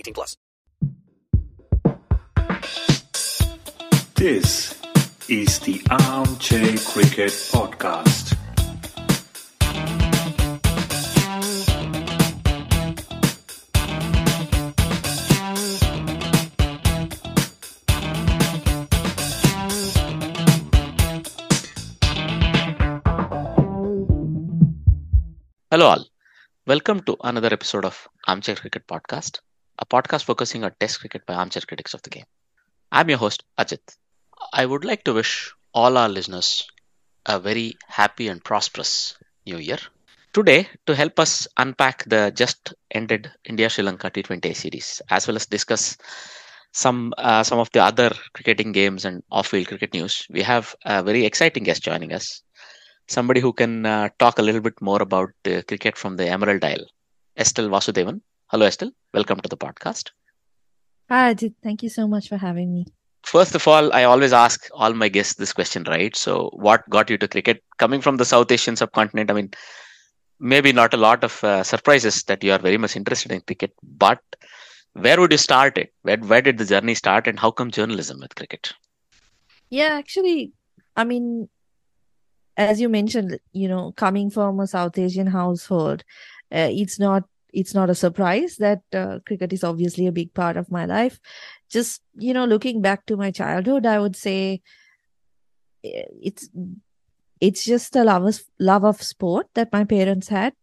18 plus. This is the Armchair Cricket Podcast. Hello, all. Welcome to another episode of Armchair Cricket Podcast, a podcast focusing on Test cricket by armchair critics of the game. I'm your host, Ajit. I would like to wish all our listeners a very happy and prosperous new year. Today, to help us unpack the just ended India Sri Lanka T20 series, as well as discuss some uh, some of the other cricketing games and off-field cricket news, we have a very exciting guest joining us somebody who can uh, talk a little bit more about uh, cricket from the Emerald Isle, Estelle Vasudevan. Hello, Estelle. Welcome to the podcast. Hi, Ajit. Thank you so much for having me. First of all, I always ask all my guests this question, right? So, what got you to cricket? Coming from the South Asian subcontinent, I mean, maybe not a lot of uh, surprises that you are very much interested in cricket, but where would you start it? Where, where did the journey start, and how come journalism with cricket? Yeah, actually, I mean, as you mentioned, you know, coming from a South Asian household, uh, it's not it's not a surprise that uh, cricket is obviously a big part of my life. Just you know, looking back to my childhood, I would say eh, it's it's just a love of love of sport that my parents had.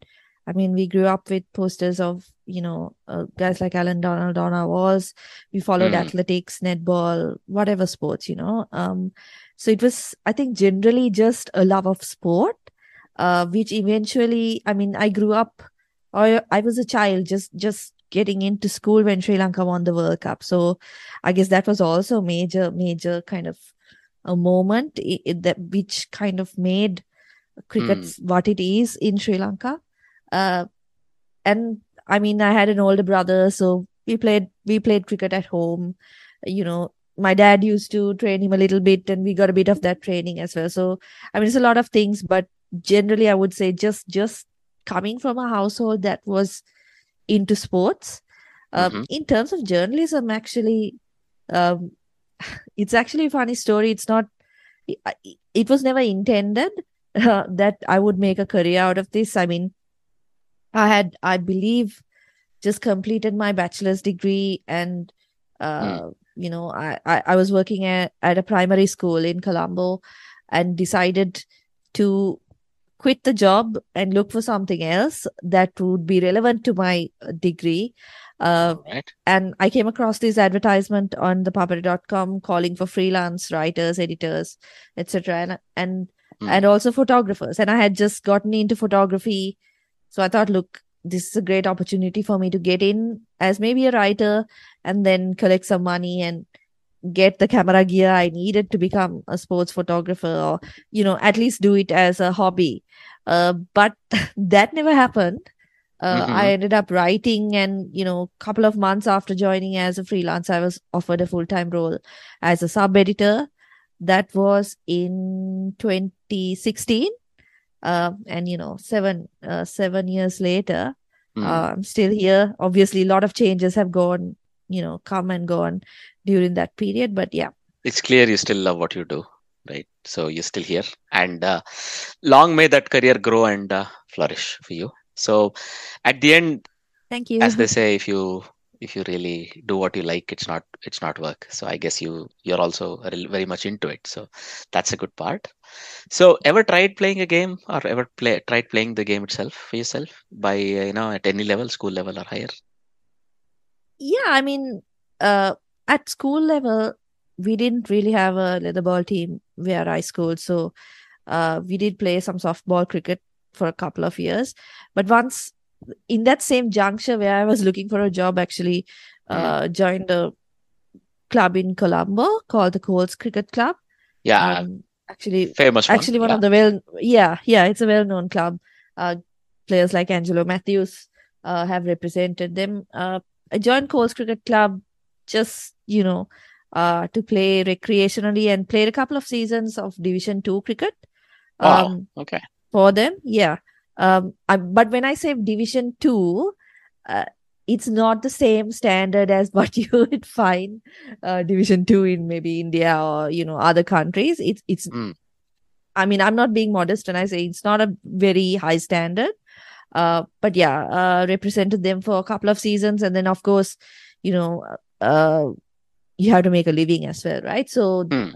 I mean, we grew up with posters of you know uh, guys like Allan Donald, Donna Walsh. We followed mm. athletics, netball, whatever sports, you know. Um, so it was, I think, generally just a love of sport, uh, which eventually, I mean, I grew up, or I was a child just just getting into school when Sri Lanka won the World Cup. So I guess that was also major, major kind of a moment that which kind of made cricket mm. what it is in Sri Lanka. Uh, and I mean, I had an older brother, so we played we played cricket at home. You know, my dad used to train him a little bit and we got a bit of that training as well so i mean it's a lot of things but generally i would say just just coming from a household that was into sports. Um, mm-hmm. in terms of journalism actually um, it's actually a funny story. It's not it, was never intended uh, that i would make a career out of this. I mean i had i believe just completed my bachelor's degree and uh, mm you know I, I, I was working at, at a primary school in colombo and decided to quit the job and look for something else that would be relevant to my uh, degree uh, right. and i came across this advertisement on the Papare.com calling for freelance writers editors etc and and mm. and also photographers and i had just gotten into photography so i thought look this is a great opportunity for me to get in as maybe a writer and then collect some money and get the camera gear I needed to become a sports photographer or, you know, at least do it as a hobby. Uh, but that never happened. Uh, Mhm. I ended up writing, and you know, a couple of months after joining as a freelancer, I was offered a full time role as a sub editor. That was in 2016, uh, and you know, seven uh, seven years later, Mm. uh, I'm still here. Obviously, a lot of changes have gone, you know, come and gone during that period. But yeah, it's clear you still love what you do, right? So you're still here, and uh, long may that career grow and uh, flourish for you. So, at the end, thank you. as they say, if you if you really do what you like, it's not it's not work. So I guess you you're also very much into it. So that's a good part. So ever tried playing a game or ever play tried playing the game itself for yourself by you know at any level, school level or higher? Yeah, I mean, uh, at school level, we didn't really have a leather ball team where I schooled. So, uh, we did play some softball cricket for a couple of years. But once in that same juncture where I was looking for a job, actually, uh, joined a club in Colombo called the Colts Cricket Club. Yeah, Um, actually, famous one. actually one yeah. of the well yeah yeah it's a well-known club uh players like angelo mathews uh have represented them uh i joined colts cricket club just you know uh to play recreationally and played a couple of seasons of division 2 cricket um okay. for them. Yeah. Um I, but when i say division 2 uh, it's not the same standard as what you would find uh, division 2 in maybe india or you know other countries. It's it's Mm. i mean i'm not being modest when i say it's not a very high standard. Uh, but yeah uh, represented them for a couple of seasons. And then of course you know uh, you have to make a living as well right so Mm.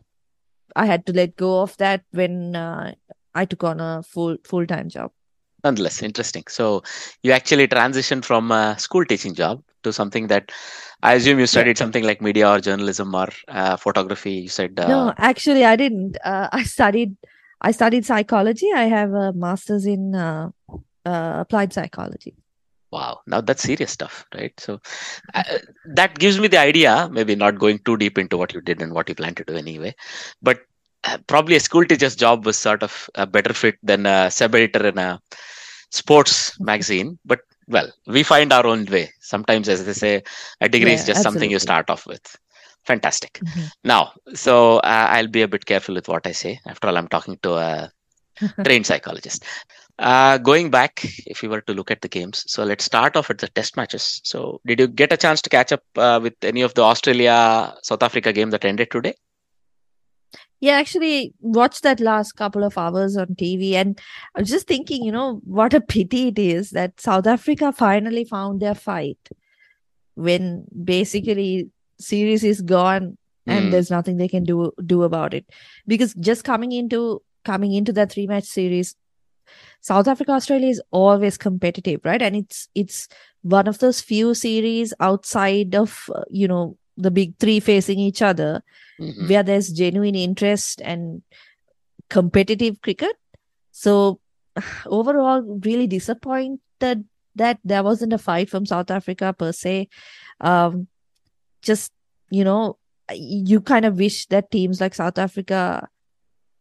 i had to let go of that when uh, i took on a full full-time job Nonetheless, interesting. So you actually transitioned from a school teaching job to something that I assume you studied something like media or journalism or uh, photography. You said uh, No, actually, I didn't. Uh, I studied. I studied psychology. I have a master's in uh, uh, applied psychology. Wow, now that's serious stuff, right? So uh, that gives me the idea, maybe not going too deep into what you did and what you plan to do anyway, but uh, probably a school teacher's job was sort of a better fit than a sub editor in a sports magazine. But well, we find our own way. Sometimes, as they say, a degree is Yeah, just something you start off with. Fantastic. Mhm. Now, so uh, I'll be a bit careful with what I say. After all, I'm talking to a trained psychologist. Uh, going back, if you were to look at the games, so let's start off at the test matches. So, did you get a chance to catch up uh, with any of the Australia South Africa game that ended today? Yeah, actually, watched that last couple of hours on TV, and I was just thinking, you know, what a pity it is that South Africa finally found their fight when basically series is gone and Hmm. there's nothing they can do do about it. Because just coming into coming into that three match series, South Africa Australia is always competitive, right? And it's it's one of those few series outside of uh, you know the big three facing each other Mhm. where there's genuine interest and competitive cricket. So overall, really disappointed that there wasn't a fight from South Africa per se. Um, just you know, you kind of wish that teams like South Africa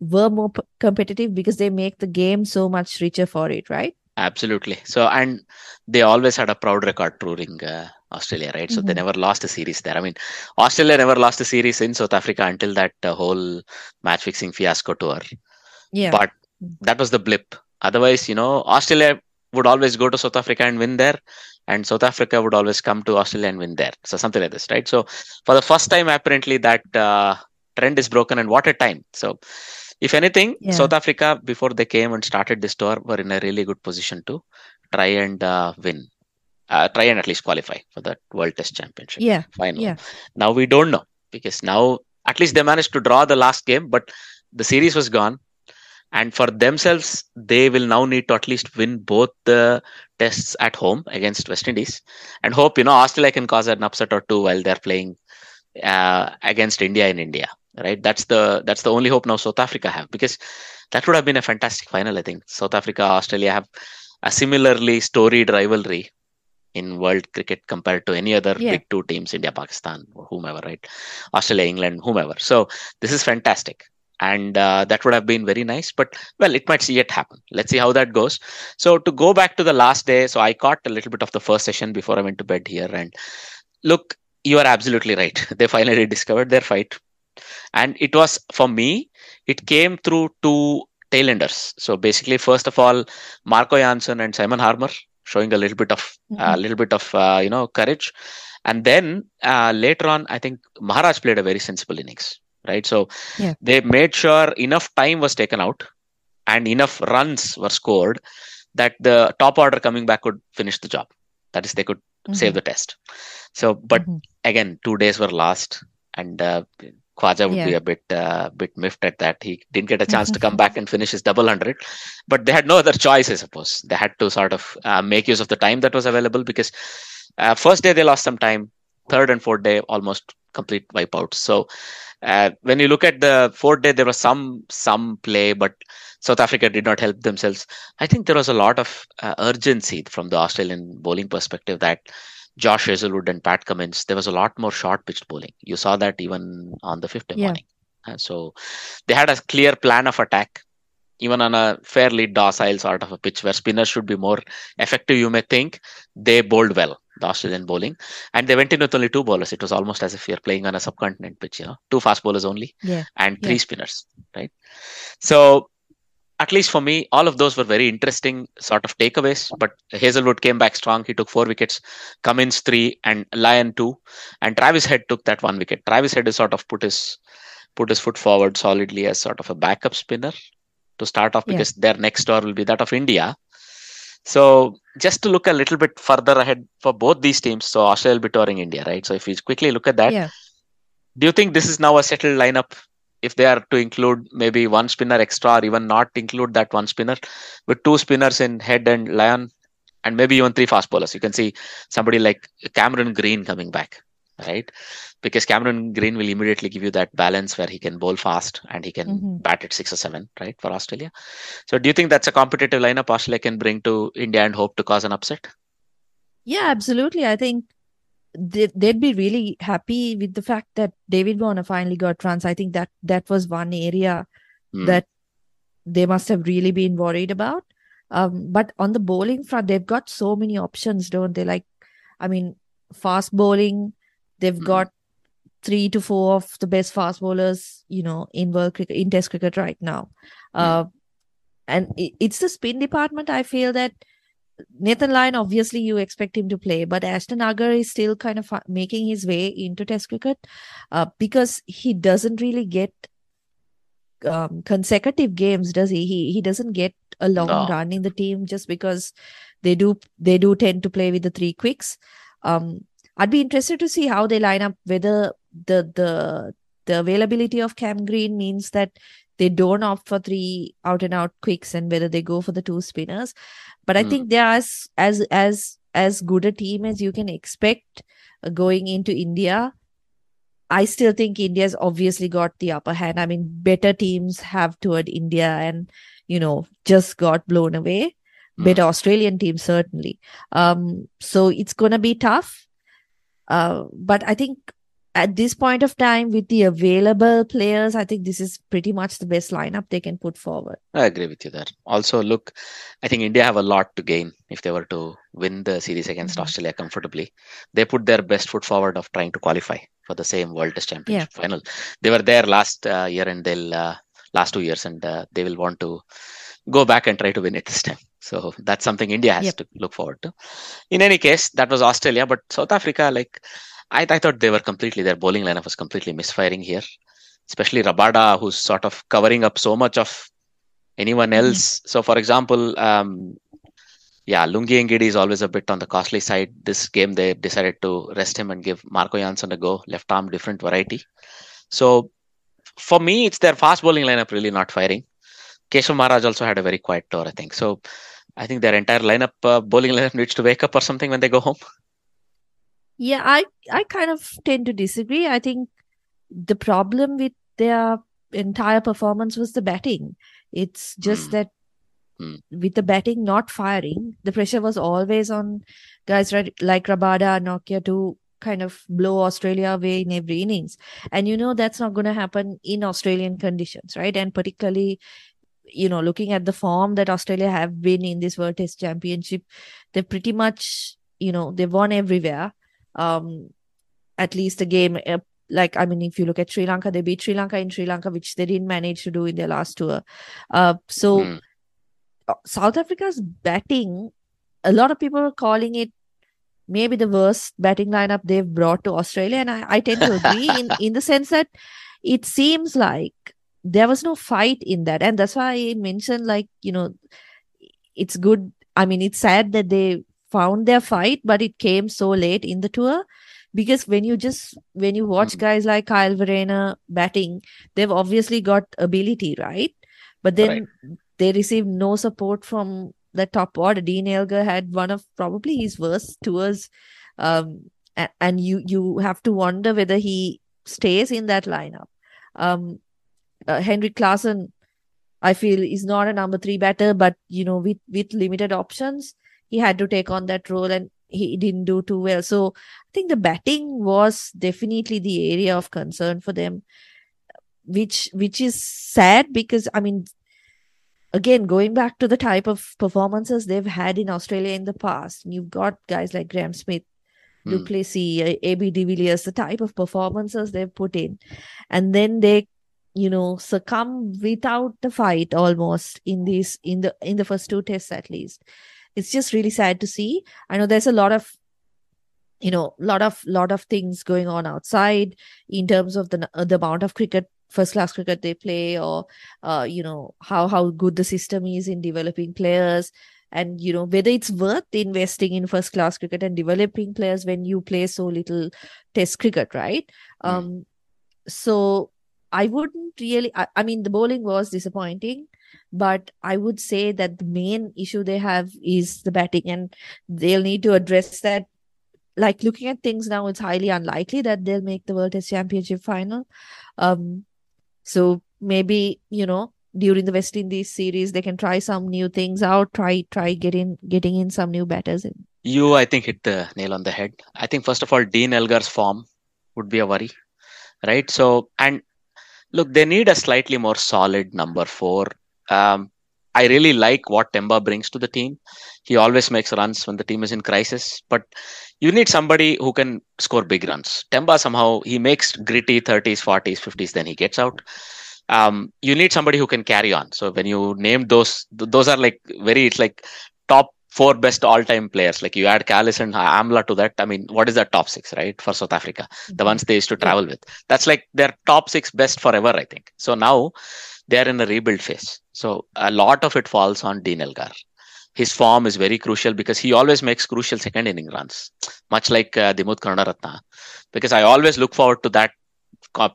were more p- competitive because they make the game so much richer for it, right? Absolutely. So, and they always had a proud record touring uh, Australia, right? So they Mhm. never lost a series there. I mean, Australia never lost a series in South Africa until that uh, whole match fixing fiasco tour. Yeah. But that was the blip. Otherwise, you know, Australia would always go to South Africa and win there, and South Africa would always come to Australia and win there. So something like this, right? So for the first time, apparently that uh, trend is broken, and what a time! So if anything, Yeah. South Africa before they came and started this tour were in a really good position to try and uh, win, uh, try and at least qualify for that World Test Championship yeah. final. Yeah. Now we don't know because now at least they managed to draw the last game, but the series was gone. And for themselves, they will now need to at least win both the tests at home against West Indies and hope, you know, Australia can cause an upset or two while they're playing uh, against India in India. Right. That's the that's the only hope now South Africa have because that would have been a fantastic final. I think South Africa, Australia have a similarly storied rivalry in world cricket compared to any other Yeah. big two teams, India, Pakistan, or whomever, right? Australia, England, whomever. So this is fantastic. and uh, that would have been very nice. But well, it might see yet happen. Let's see how that goes. So to go back to the last day, so I caught a little bit of the first session before I went to bed here, and look, you are absolutely right. They finally discovered their fight, and it was for me. It came through two tailenders. So basically, first of all, Marco Jansen and Simon Harmer showing a little bit of a Mhm. little bit of uh, you know courage, and then uh, later on, I think Maharaj played a very sensible innings. Right, so Yeah. they made sure enough time was taken out and enough runs were scored that the top order coming back could finish the job. That is, they could save Mhm. the test. So, but Mhm. again, two days were lost, and uh, Khwaja would be a bit uh, bit miffed at that. He didn't get a chance to come back and finish his double hundred, but they had no other choice, I suppose. They had to sort of uh, make use of the time that was available because uh, first day they lost some time, third and fourth day almost complete wipeouts. So uh, when you look at the fourth day, there was some some play, but South Africa did not help themselves. I think there was a lot of uh, urgency from the Australian bowling perspective that Josh Hazlewood and Pat Cummins, there was a lot more short pitched bowling. You saw that even on the fifth Yeah. morning. Uh, so they had a clear plan of attack, even on a fairly docile sort of a pitch where spinners should be more effective, you may think. They bowled well, the Australian bowling. And they went in with only two bowlers. It was almost as if you're playing on a subcontinent pitch, you know, two fast bowlers only Yeah. and three Yeah. spinners, right? So at least for me, all of those were very interesting sort of takeaways. But Hazlewood came back strong. He took four wickets, Cummins three, and Lyon two, and Travis Head took that one wicket. Travis Head has sort of put his put his foot forward solidly as sort of a backup spinner to start off Yeah. because their next door will be that of India. So just to look a little bit further ahead for both these teams, so Australia will be touring India, right? So if we quickly look at that, Yeah. do you think this is now a settled lineup if they are to include maybe one spinner extra or even not include that one spinner with two spinners in head and lyon and maybe even three fast bowlers you can see somebody like cameron green coming back right because cameron green will immediately give you that balance where he can bowl fast and he can Mhm. bat at six or seven right for australia so do you think that's a competitive lineup australia can bring to india and hope to cause an upset Yeah, absolutely. I think they, they'd be really happy with the fact that David Warner finally got runs. I think that that was one area Hmm. that they must have really been worried about. Um, but on the bowling front, they've got so many options, don't they? Like, I mean, fast bowling, they've Mhm. got three to four of the best fast bowlers, you know, in world cricket, in test cricket right now. Uh, and it, it's the spin department. I feel that Nathan Lyon, obviously, you expect him to play, but Ashton Agar is still kind of making his way into Test cricket uh, because he doesn't really get um, consecutive games, does he? He he doesn't get a long No. run in the team just because they do they do tend to play with the three quicks. Um, I'd be interested to see how they line up. Whether the the the availability of Cam Green means that they don't opt for three out and out quicks, and whether they go for the two spinners. But I Hmm. think they are as as as as good a team as you can expect uh, going into India. I still think India's obviously got the upper hand. I mean, better teams have toured India and, you know, just got blown away. Better Australian teams, certainly. Um, so it's going to be tough. Uh, but I think at this point of time, with the available players, I think this is pretty much the best lineup they can put forward. I agree with you there. Also, look, I think India have a lot to gain if they were to win the series against Mhm. Australia comfortably. They put their best foot forward of trying to qualify for the same World Test Championship final. They were there last uh, year and they'll uh, last two years, and uh, they will want to go back and try to win it this time. So that's something India has Yep. to look forward to. In any case, that was Australia, but South Africa, like I, I thought they were completely their bowling lineup was completely misfiring here, especially Rabada, who's sort of covering up so much of anyone Mhm. else. So, for example, um, yeah, Lungi Ngidi is always a bit on the costly side. This game, they decided to rest him and give Marco Jansen a go, left arm, different variety. So, for me, it's their fast bowling lineup really not firing. Keshav Maharaj also had a very quiet tour, I think. So, I think their entire lineup, uh, bowling lineup, needs to wake up or something when they go home. Yeah, I I kind of tend to disagree. I think the problem with their entire performance was the batting. It's just Hmm. that Hmm. with the batting not firing, the pressure was always on guys like Rabada, Nortje to kind of blow Australia away in every innings. And you know that's not going to happen in Australian conditions, right? And particularly, you know, looking at the form that Australia have been in this World Test Championship, they're pretty much, you know, they've won everywhere. Um, at least a game. Uh, like I mean, if you look at Sri Lanka, they beat Sri Lanka in Sri Lanka, which they didn't manage to do in their last tour. Uh, so Mm. South Africa's batting, a lot of people are calling it maybe the worst batting lineup they've brought to Australia. And I, I tend to agree in, in the sense that it seems like there was no fight in that. And that's why I mentioned, like, you know, it's good. I mean, it's sad that they found their fight, but it came so late in the tour. Because when you just when you watch guys like Kyle Verreynne batting, they've obviously got ability, right? But then they received no support from the top order. Dean Elgar had one of probably his worst tours, um, and you you have to wonder whether he stays in that lineup. Um, uh, Heinrich Klaasen, I feel, is not a number three batter, but you know, with with limited options, he had to take on that role, and he didn't do too well. So I think the batting was definitely the area of concern for them, which which is sad because I mean again, going back to the type of performances they've had in Australia in the past, you've got guys like Graeme Smith, Hmm. du Plessis, AB de Villiers, the type of performances they've put in, and then they, you know, succumb without the fight almost in these in the in the first two tests at least. It's just really sad to see. I know there's a lot of you know lot of lot of things going on outside in terms of the the amount of cricket first class cricket they play or uh, you know how how good the system is in developing players. And you know whether it's worth investing in first class cricket and developing players when you play so little test cricket right? Um so i wouldn't really I, I mean the bowling was disappointing but i would say that the main issue they have is the batting and they'll need to address that like looking at things now it's highly unlikely that they'll make the world test championship final um so maybe you know during the West Indies series they can try some new things out, try try getting getting in some new batters in. You, I think, hit the nail on the head. I think first of all, Dean Elgar's form would be a worry, right? So, and look, they need a slightly more solid number four. Um, I really like what Temba brings to the team. He always makes runs when the team is in crisis, but you need somebody who can score big runs. Temba somehow he makes gritty 30s, 40s, 50s, then he gets out. Um, you need somebody who can carry on. So when you name those, th- those are like very, it's like four best all-time players. Like you add Kallis and Amla to that. I mean, what is that top six, right, for South Africa? The ones they used to travel with. That's like their top six best forever, I think. So now they are in a rebuild phase. So a lot of it falls on Dean Elgar. His form is very crucial because he always makes crucial second inning runs, much like uh, Dimuth Karunaratne. Because I always look forward to that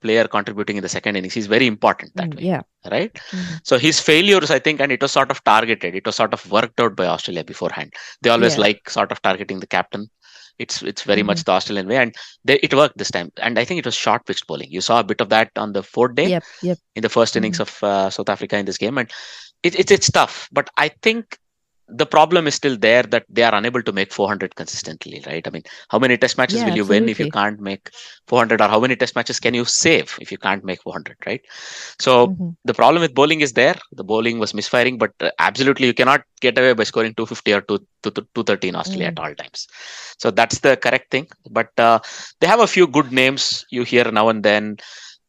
player contributing in the second innings. He's very important that Mm, way, yeah. right? Mhm. So his failures, I think, and it was sort of targeted. It was sort of worked out by Australia beforehand. They always Yeah. like sort of targeting the captain. It's it's very Mm-hmm. much the Australian way, and they, it worked this time. And I think it was short pitched bowling. You saw a bit of that on the fourth day Yep, yep. in the 1st innings of uh, South Africa in this game, and it, it's it's tough. But I think the problem is still there that they are unable to make 400 consistently, right? I mean, how many test matches Yeah, will you win if you can't make 400, or how many test matches can you save if you can't make 400, right? So Mhm. the problem with bowling is there. The bowling was misfiring, but uh, absolutely you cannot get away by scoring 250 or 2, 230 in Australia at all times. So that's the correct thing. But uh, they have a few good names you hear now and then.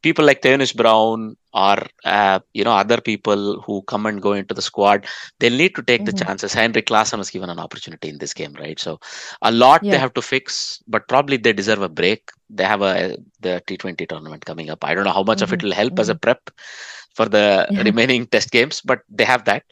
People like Theunis Brown or uh, you know other people who come and go into the squad, they'll need to take the Mhm. chances. Henry Klaasen was given an opportunity in this game, right? So a lot they have to fix, but probably they deserve a break. They have a the T20 tournament coming up. I don't know how much of it Mhm, will help as a prep for the Yeah. remaining test games, but they have that.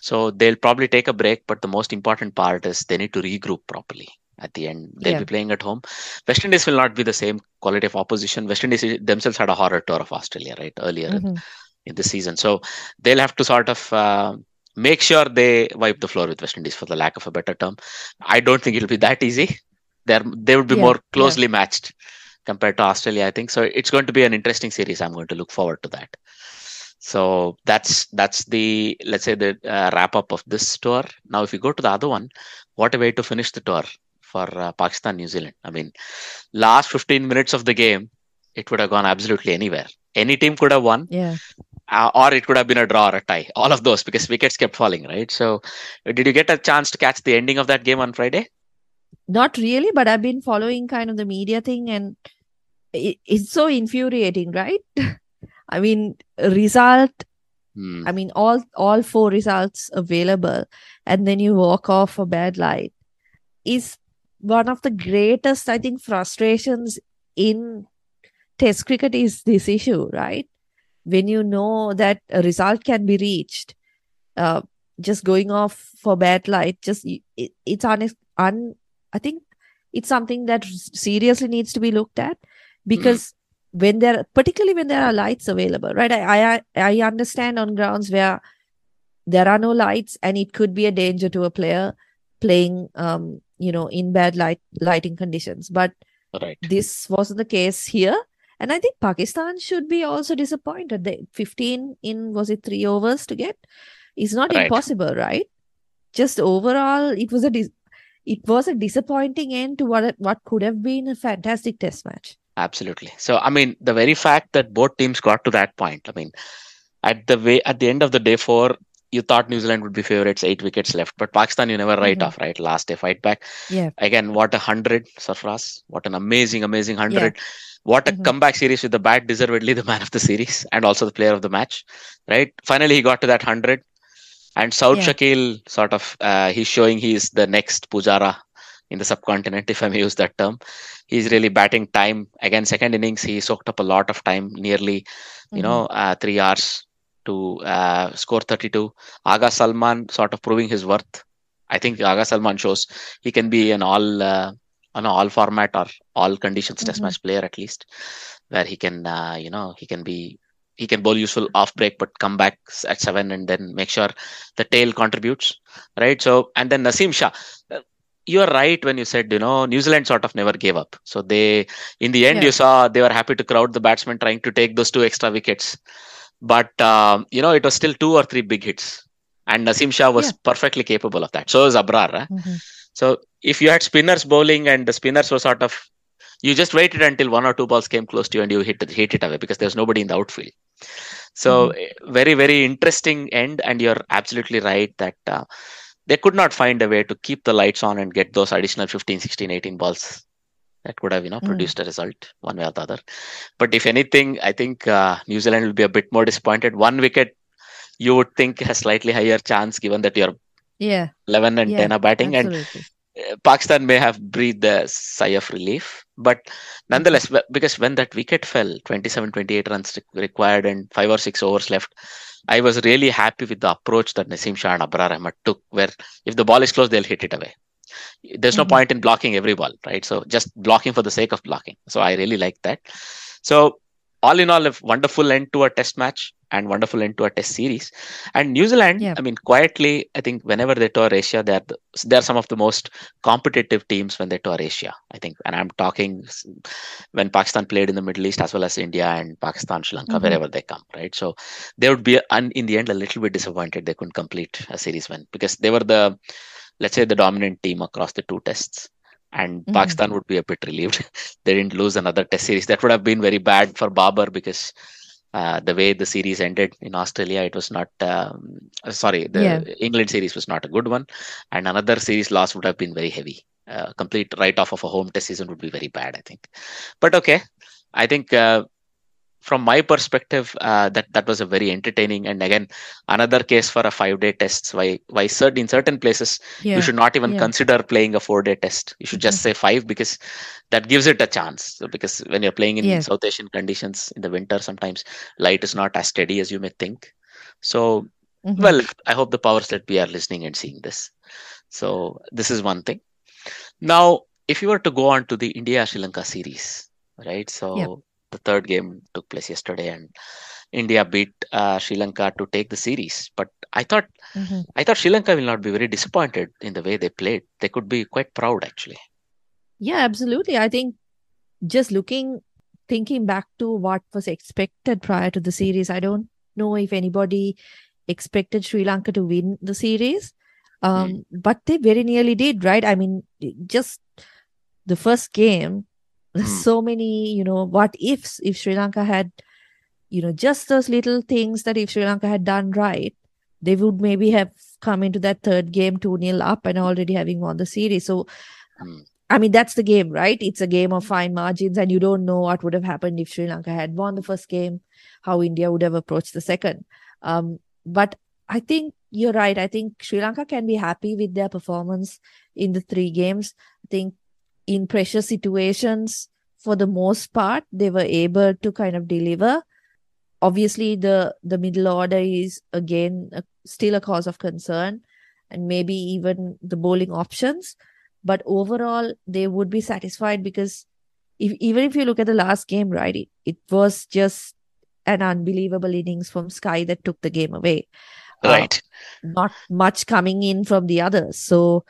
So they'll probably take a break, but the most important part is they need to regroup properly at the end. They'll Yeah. be playing at home. West Indies will not be the same quality of opposition. West Indies themselves had a horror tour of Australia, right, earlier in, Mhm. in the season. So they'll have to sort of uh, make sure they wipe the floor with West Indies, for the lack of a better term. I don't think it'll be that easy. They're, they would be Yeah, more yeah. closely matched compared to Australia, I think. So it's going to be an interesting series. I'm going to look forward to that. So that's that's the let's say the uh, wrap up of this tour. Now, if we go to the other one, what a way to finish the tour for uh, Pakistan New Zealand. I mean, last 15 minutes of the game, it would have gone absolutely anywhere. Any team could have won, Yeah. uh, or it could have been a draw or a tie. All of those because wickets kept falling, right? So, did you get a chance to catch the ending of that game on Friday? Not really, but I've been following kind of the media thing and it, it's so infuriating, right? I mean, result, Hmm. I mean, all all four results available, and then you walk off a bad light is one of the greatest, I think, frustrations in Test cricket is this issue, right? When you know that a result can be reached, uh, just going off for bad light, just it, it's un, un, I think it's something that seriously needs to be looked at because when there particularly when there are lights available right I, I i understand on grounds where there are no lights and it could be a danger to a player playing um you know in bad light lighting conditions but Right. this wasn't the case here and i think pakistan should be also disappointed they 15 in was it three overs to get is not Right. impossible right just overall it was a dis- it was a disappointing end to what what could have been a fantastic test match Absolutely. So, I mean, the very fact that both teams got to that point, I mean, at the way at the end of the day four, you thought New Zealand would be favorites, eight wickets left, but Pakistan you never write Mhm. off, right? Last day fight back. yeah Again, what a hundred, Sarfraz. What an amazing, amazing hundred. What a Mhm. comeback series with the bat, deservedly the man of the series and also the player of the match. Right? Finally he got to that hundred. And Saud Yeah. Shakeel sort of uh, he's showing he's the next Pujara in the subcontinent, if I may use that term. He's really batting time. Again, second innings, he soaked up a lot of time, nearly, you know, uh, three hours to uh, score 32. Agha Salman sort of proving his worth. I think Agha Salman shows he can be an all uh, on all format or all conditions test Mhm. match player at least, where he can, uh, you know, he can be he can bowl useful off break, but come back at seven and then make sure the tail contributes, right? So and then Naseem Shah. uh, You're right when you said, you know, New Zealand sort of never gave up. So they, in the end, Yeah. you saw they were happy to crowd the batsmen trying to take those two extra wickets. But, um, you know, it was still two or three big hits. And Naseem Shah was Yeah. perfectly capable of that. So was Abrar. eh? Mhm. So if you had spinners bowling and the spinners were sort of, you just waited until one or two balls came close to you and you hit it, hit it away because there's nobody in the outfield. So eh, very very interesting end, and you're absolutely right that uh, they could not find a way to keep the lights on and get those additional 15, 16, 18 balls that could have you know Mm. produced a result one way or the other. But if anything, I think uh, New Zealand will be a bit more disappointed. One wicket you would think has slightly higher chance given that you're yeah 11 and Yeah, 10 are batting and absolutely uh, Pakistan may have breathed a sigh of relief. But nonetheless, because when that wicket fell, 27 28 runs required and five or six overs left, I was really happy with the approach that Naseem Shah and Abrar Ahmed took, where if the ball is close, they'll hit it away. There's no Mhm. point in blocking every ball, right? So just blocking for the sake of blocking. So I really like that. So all in all, a wonderful end to a test match and wonderful end to a test series. And New Zealand, Yeah. I mean, quietly, I think whenever they tour Asia, they're the, they're some of the most competitive teams when they tour Asia. I think, and I'm talking when Pakistan played in the Middle East as well as India and Pakistan, Sri Lanka, Mhm. wherever they come, right? So they would be, and in the end, a little bit disappointed they couldn't complete a series win because they were the, let's say, the dominant team across the two tests. And Mhm. Pakistan would be a bit relieved. they didn't lose another test series. That would have been very bad for Babar because uh, the way the series ended in Australia, it was not. Um, sorry, the Yeah. England series was not a good one, and another series loss would have been very heavy. Uh, complete write off of a home test season would be very bad, I think. But okay, I think uh, from my perspective, uh, that that was a very entertaining and again another case for a five day test. Why why certain in certain places yeah you should not even yeah. consider playing a four day test. You should just say five because that gives it a chance. So because when you're playing in Yeah. South Asian conditions in the winter, sometimes light is not as steady as you may think. So, Mhm. well, I hope the powers that be are listening and seeing this. So, this is one thing. Now, if you were to go on to the India Sri Lanka series, right? So, the third game took place yesterday and India beat uh, Sri Lanka to take the series. But I thought Mhm. I thought Sri Lanka will not be very disappointed in the way they played. They could be quite proud, actually. Yeah, absolutely. I think just looking, thinking back to what was expected prior to the series, I don't know if anybody expected Sri Lanka to win the series. Um, but they very nearly did, right? I mean, just the first game, there's hmm. so many, you know, what ifs if Sri Lanka had, you know, just those little things that if Sri Lanka had done right, they would maybe have come into that third game 2 0 up and already having won the series. So, hmm. I mean, that's the game, right? It's a game of hmm. fine margins, and you don't know what would have happened if Sri Lanka had won the first game, how India would have approached the second. Um, but I think you're right. I think Sri Lanka can be happy with their performance in the three games. I think in pressure situations, for the most part, they were able to kind of deliver. Obviously, the the middle order is again a, still a cause of concern, and maybe even the bowling options. But overall, they would be satisfied because if even if you look at the last game, right, it, it was just an unbelievable innings from Sky that took the game away. Uh, Right. not much coming in from the others. So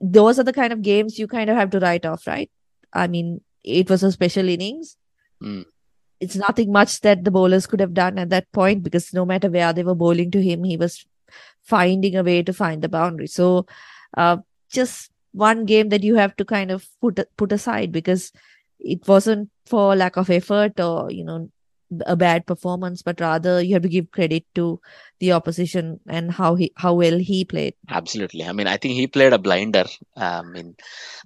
those are the kind of games you kind of have to write off, right? I mean, it was a special innings. Mm. It's nothing much that the bowlers could have done at that point because no matter where they were bowling to him, he was finding a way to find the boundary. So, uh, just one game that you have to kind of put put aside because it wasn't for lack of effort or you know a bad performance, but rather you have to give credit to the opposition and how he how well he played. Absolutely. I mean, I think he played a blinder. I mean,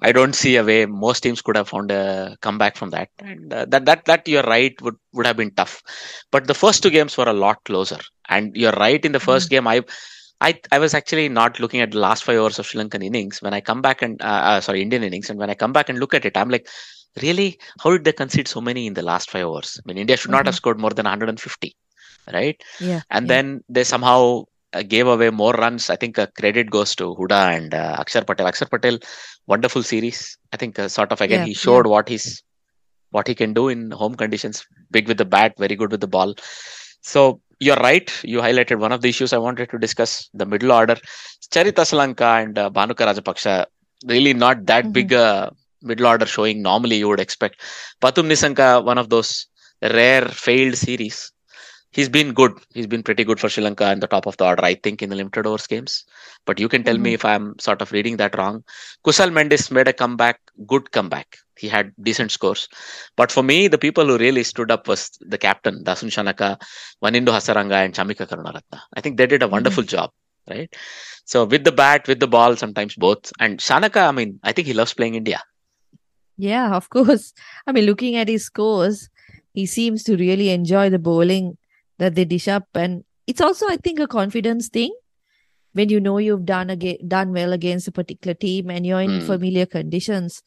I don't see a way most teams could have found a comeback from that. And uh, that that that you're right would would have been tough. But the first two games were a lot closer. And you're right. In the 1st game, I. I, I was actually not looking at the last five hours of Sri Lankan innings. When I come back and uh, uh, sorry Indian innings, and when I come back and look at it, I'm like, really, how did they concede so many in the last five overs? I mean, India should not have scored more than 150, right? Yeah. and yeah. then they somehow uh, gave away more runs. I think uh, credit goes to Huda and uh, Akshar Patel. Akshar Patel, wonderful series. I think uh, sort of again Yeah, he showed what he's what he can do in home conditions. Big with the bat, very good with the ball. So you're right. You highlighted one of the issues I wanted to discuss: the middle order. Charith Asalanka and uh, Bhanuka Rajapaksa really not that Mhm. big a middle order showing. Normally you would expect. Pathum Nissanka, one of those rare failed series he's been good. He's been pretty good for Sri Lanka in the top of the order, I think, in the limited overs games. But you can tell me mm-hmm. if I'm sort of reading that wrong. Kusal Mendis made a comeback, good comeback. He had decent scores. But for me, the people who really stood up was the captain, Dasun Shanaka, Wanindu Hasaranga, and Chamika Karunaratne. I think they did a mm-hmm. wonderful job, right? So with the bat, with the ball, sometimes both. And Shanaka, I mean, I think he loves playing India. Yeah, of course. I mean, looking at his scores, he seems to really enjoy the bowling that they dish up, and it's also, I think, a confidence thing. When you know you've done done well against a particular team and you're in Hmm. familiar conditions,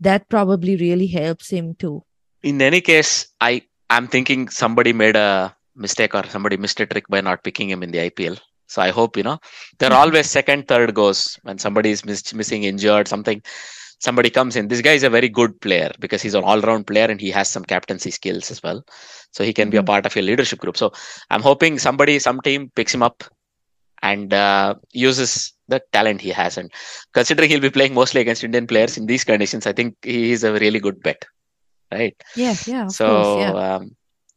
that probably really helps him too. in any case, I I'm thinking somebody made a mistake or somebody missed a trick by not picking him in the IPL. So I hope you know there are always second, third goes when somebody is miss, missing, injured, something. Somebody comes in. This guy is a very good player because he's an all-round player and he has some captaincy skills as well. So he can be a Mhm. part of your leadership group. So I'm hoping somebody, some team picks him up and uh, uses the talent he has. And considering he'll be playing mostly against Indian players in these conditions, I think he is a really good bet. Right Yeah, yeah, so course. Yeah. um,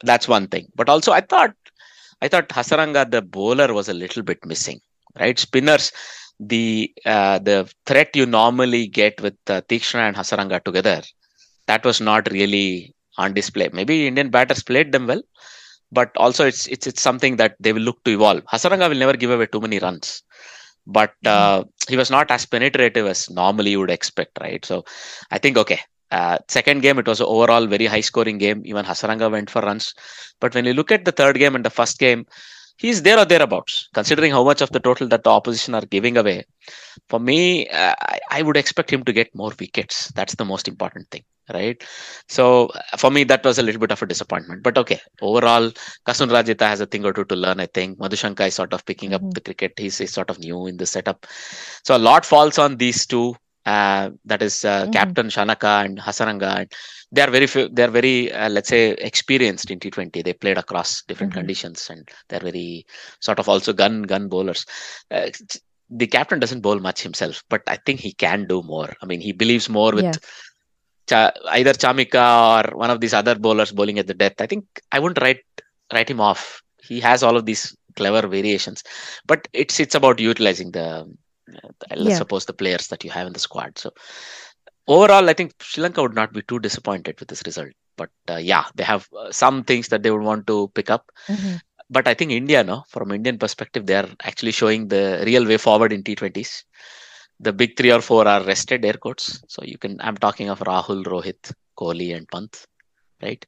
that's one thing but also i thought i thought hasaranga the bowler was a little bit missing right spinners the uh, the threat you normally get with uh, Theekshana and hasaranga together that was not really on display maybe indian batters played them well but also it's it's it's something that they will look to evolve hasaranga will never give away too many runs but uh, he was not as penetrative as normally you would expect right so i think okay uh, second game, it was overall very high scoring game. Even Hasaranga went for runs. But when you look at the third game and the first game, he's there or thereabouts, considering how much of the total that the opposition are giving away. For me, uh, I, I would expect him to get more wickets. That's the most important thing, right? So for me, that was a little bit of a disappointment. But okay, overall, Kasun Rajitha has a thing or two to learn, I think. Madushanka is sort of picking up Mhm. the cricket. He's, he's sort of new in the setup. So a lot falls on these two uh, that is uh, Mhm. Captain Shanaka and Hasaranga. And they are very, they are very, uh, let's say, experienced in T20. They played across different Mhm. conditions, and they're very sort of also gun gun bowlers. Uh, the captain doesn't bowl much himself, but I think he can do more. I mean, he believes more with Yeah. Cha- either Chamika or one of these other bowlers bowling at the death. I think I wouldn't write write him off. He has all of these clever variations, but it's it's about utilizing the uh, let's Yeah. suppose the players that you have in the squad. So overall, I think Sri Lanka would not be too disappointed with this result. But uh, yeah, they have uh, some things that they would want to pick up. Mhm. But I think India, no, from Indian perspective, they are actually showing the real way forward in T20s. The big three or four are rested air quotes. So you can, I'm talking of Rahul, Rohit, Kohli, and Pant, right?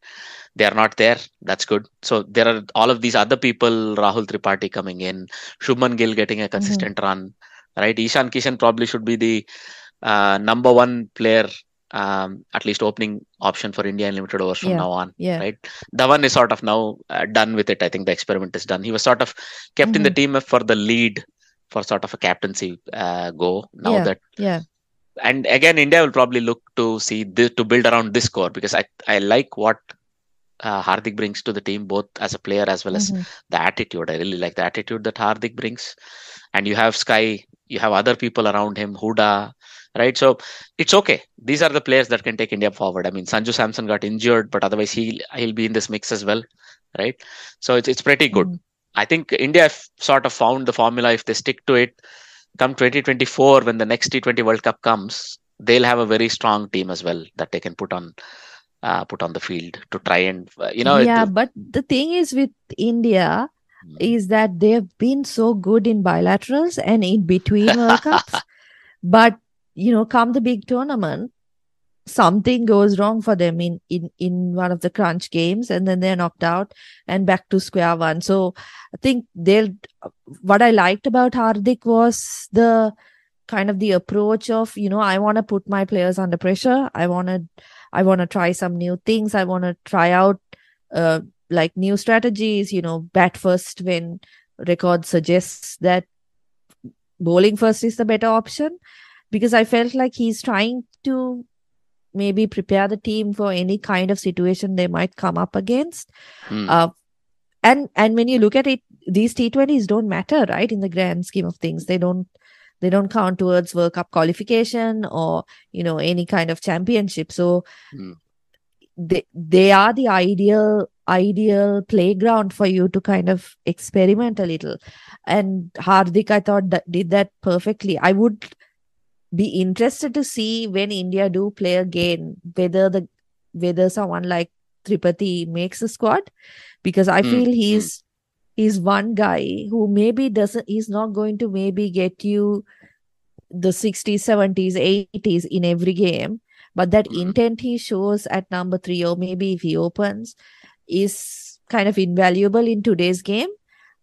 They are not there. That's good. So there are all of these other people, Rahul Tripathi coming in, Shubman Gill getting a consistent run, right? Ishan Kishan probably should be the uh, number one player, um, at least opening option for India in limited overs from Yeah, now on, yeah. right? Dhawan is sort of now uh, done with it. I think the experiment is done. He was sort of kept in the team for the lead for sort of a captaincy uh, go. Now Yeah. that Yeah. and again, India will probably look to see this, to build around this core because I I like what uh, Hardik brings to the team both as a player as well as Mhm. the attitude. I really like the attitude that Hardik brings, and you have Sky, you have other people around him, Huda, right? So it's okay. These are the players that can take India forward. I mean, Sanju Samson got injured, but otherwise he he'll be in this mix as well, right? So it's it's pretty good. Mhm. I think India sort of found the formula. If they stick to it, come 2024 when the next T20 World Cup comes, they'll have a very strong team as well that they can put on uh, put on the field to try and uh, you know yeah, it- but the thing is with India Hmm. is that they've been so good in bilaterals and in between World Cups. But you know, come the big tournament, something goes wrong for them in, in in one of the crunch games, and then they're knocked out and back to square one. So I think they'll what I liked about Hardik was the kind of the approach of, you know, I want to put my players under pressure. I want to I want to try some new things. I want to try out uh, like new strategies, you know, bat first when record suggests that bowling first is the better option because I felt like he's trying to maybe prepare the team for any kind of situation they might come up against. Hmm. Uh, and and when you look at it, these T20s don't matter, right? In the grand scheme of things, they don't they don't count towards World Cup qualification or you know any kind of championship. So Hmm. they they are the ideal ideal playground for you to kind of experiment a little. And Hardik, I thought that did that perfectly. I would be interested to see when India do play again whether the whether someone like Tripathi makes the squad because I Mm, feel mm. he's he's one guy who maybe doesn't he's not going to maybe get you the 60s 70s 80s in every game but that Mhm. intent he shows at number 3 or maybe if he opens is kind of invaluable in today's game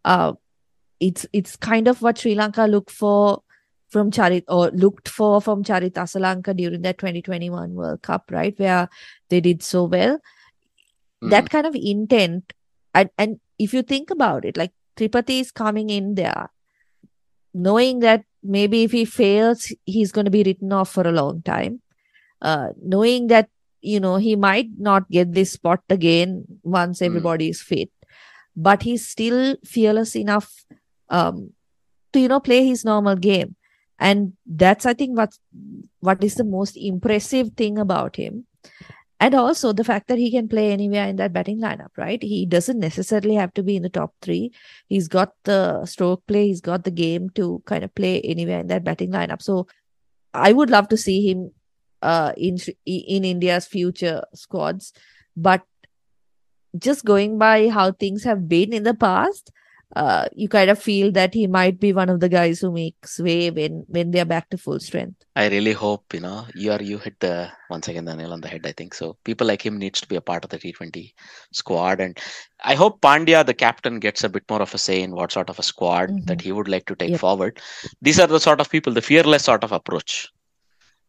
uh it's it's kind of what Sri Lanka look for from Charith or looked for from Charith Asalanka during that 2021 World Cup, right? Where they did so well. That kind of intent, and, and if you think about it, like Tripathi is coming in there, knowing that maybe if he fails, he's going to be written off for a long time. Uh, knowing that you know he might not get this spot again once Mm. everybody is fit, but he's still fearless enough um, to you know play his normal game, and that's I think what what is the most impressive thing about him. And also the fact that he can play anywhere in that batting lineup, right? He doesn't necessarily have to be in the top three. He's got the stroke play, he's got the game to kind of play anywhere in that batting lineup. So I would love to see him uh, in in India's future squads. But just going by how things have been in the past, uh, you kind of feel that he might be one of the guys who makes way when when they're back to full strength. I really hope you know you are you hit the once again the nail on the head. I think so. People like him needs to be a part of the T20 squad, and I hope Pandya, the captain, gets a bit more of a say in what sort of a squad Mhm. that he would like to take Yep. forward. These are the sort of people, the fearless sort of approach,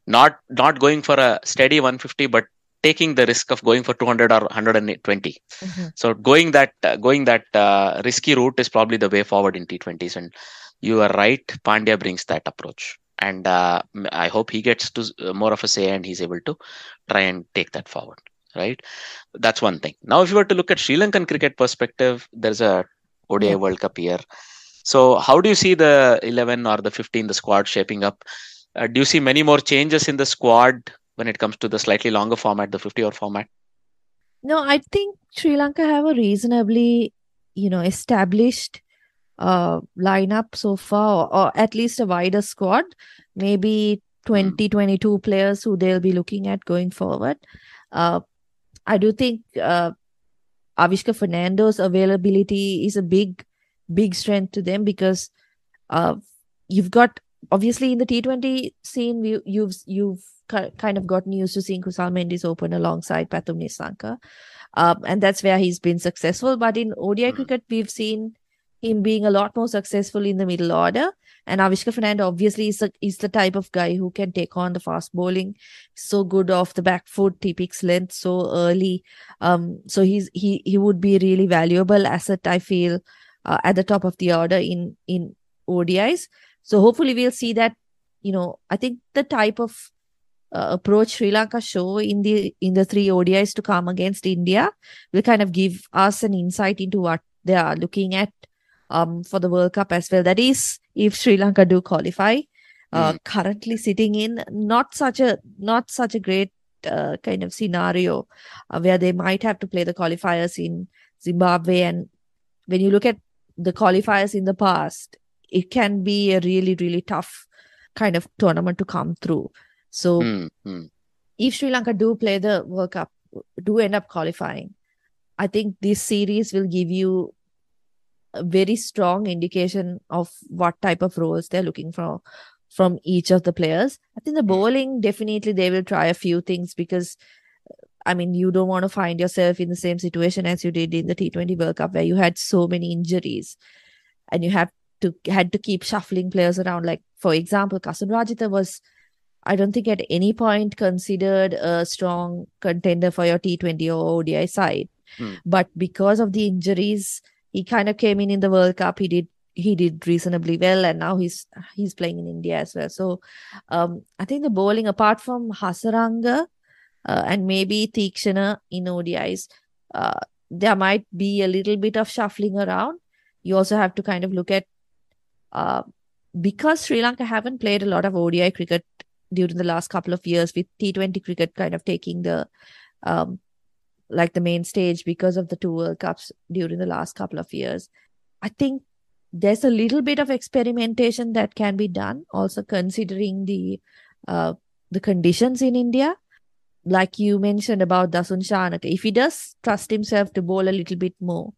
not not going for a steady 150, but taking the risk of going for 200 or 120. Mhm. So going that uh, going that uh, risky route is probably the way forward in T20s. And you are right, Pandya brings that approach, and uh, I hope he gets to uh, more of a say and he's able to try and take that forward. Right, that's one thing. Now, if you were to look at Sri Lankan cricket perspective, there's a ODI Yeah. World Cup here. So, how do you see the 11 or the 15, the squad shaping up? Uh, do you see many more changes in the squad when it comes to the slightly longer format, the 50 over format? No, I think Sri Lanka have a reasonably, you know, established uh lineup so far, or, or at least a wider squad. Maybe 2022 players who they'll be looking at going forward. Uh, I do think uh, Avishka Fernando's availability is a big, big strength to them because uh, you've got obviously in the T20 scene, you, you've you've kind of gotten used to seeing Kusal Mendis open alongside Pathum Nissanka, um, and that's where he's been successful. But in ODI cricket, we've seen him being a lot more successful in the middle order. And Avishka Fernando obviously is, a, is the type of guy who can take on the fast bowling. So good off the back foot, he picks length so early. Um, so he's he he would be a really valuable asset, I feel, uh, at the top of the order in in ODIs. So hopefully we'll see that. You know, I think the type of uh, approach Sri Lanka show in the in the three ODIs to come against India will kind of give us an insight into what they are looking at um, for the World Cup as well. That is, if Sri Lanka do qualify, uh, Mm. currently sitting in not such a not such a great uh, kind of scenario uh, where they might have to play the qualifiers in Zimbabwe. And when you look at the qualifiers in the past, it can be a really really tough kind of tournament to come through. So Hmm, hmm. if Sri Lanka do play the World Cup, do end up qualifying, I think this series will give you a very strong indication of what type of roles they're looking for from each of the players. I think the bowling definitely they will try a few things because I mean you don't want to find yourself in the same situation as you did in the T20 World Cup where you had so many injuries and you have to had to keep shuffling players around. Like for example, Kasun Rajitha was I don't think at any point considered a strong contender for your T20 or ODI side. Hmm. But because of the injuries, he kind of came in in the World Cup. He did he did reasonably well, and now he's he's playing in India as well. So, um, I think the bowling, apart from Hasaranga uh, and maybe Theekshana in ODIs, uh, there might be a little bit of shuffling around. You also have to kind of look at uh, because Sri Lanka haven't played a lot of ODI cricket during the last couple of years with T20 cricket kind of taking the um like the main stage because of the two World Cups during the last couple of years. I think there's a little bit of experimentation that can be done, also considering the uh the conditions in India. Like you mentioned about Dasun Shanaka, if he does trust himself to bowl a little bit more,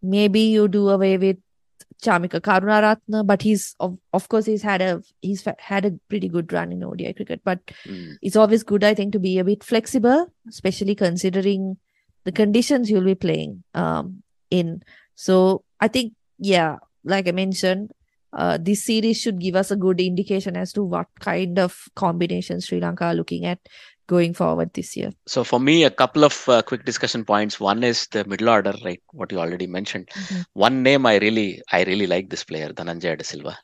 maybe you do away with Chamika Karunaratne, but he's of, of course he's had a he's had a pretty good run in ODI cricket. But Hmm. it's always good, I think, to be a bit flexible, especially considering the conditions you'll be playing um in. So I think, yeah, like I mentioned, uh, this series should give us a good indication as to what kind of combinations Sri Lanka are looking at going forward this year. So for me, a couple of uh, quick discussion points. One is the middle order, right? What you already mentioned. Mhm. One name I really, I really like this player, Dhananjaya De Silva.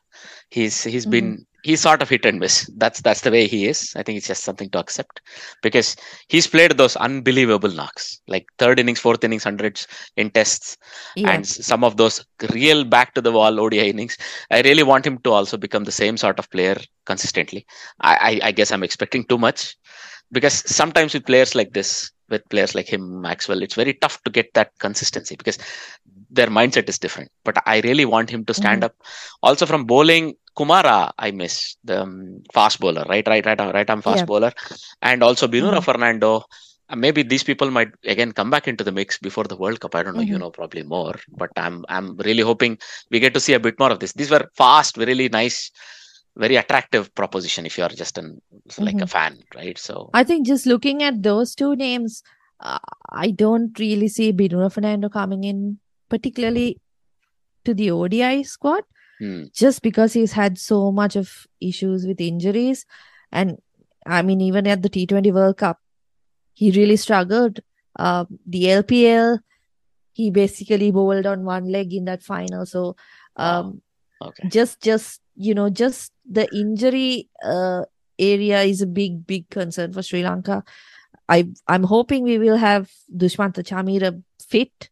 He's he's Mm-hmm. been he's sort of hit and miss. That's that's the way he is. I think it's just something to accept because he's played those unbelievable knocks, like third innings, fourth innings, hundreds in tests, Yeah. and some of those real back to the wall ODI innings. I really want him to also become the same sort of player consistently. I I, I guess I'm expecting too much because sometimes with players like this, with players like him, Maxwell, it's very tough to get that consistency because their mindset is different. But I really want him to stand Mhm. up. Also from bowling, Kumara, I miss the um, fast bowler, right, right, right, right arm fast Yeah. bowler, and also Binura Mhm. Fernando. Uh, Maybe these people might again come back into the mix before the World Cup. I don't know. You Mhm. know probably more, but I'm I'm really hoping we get to see a bit more of this. These were fast, really nice, very attractive proposition if you are just an like a Mhm. fan, right? So I think just looking at those two names, uh, I don't really see Binura Fernando coming in, particularly to the ODI squad, hmm. just because he's had so much of issues with injuries. And I mean, even at the T20 World Cup, he really struggled. Uh, the LPL, he basically bowled on one leg in that final. So, um, okay. just just you know just the injury uh, area is a big big concern for Sri Lanka. I I'm hoping we will have Dushmanta Chamira fit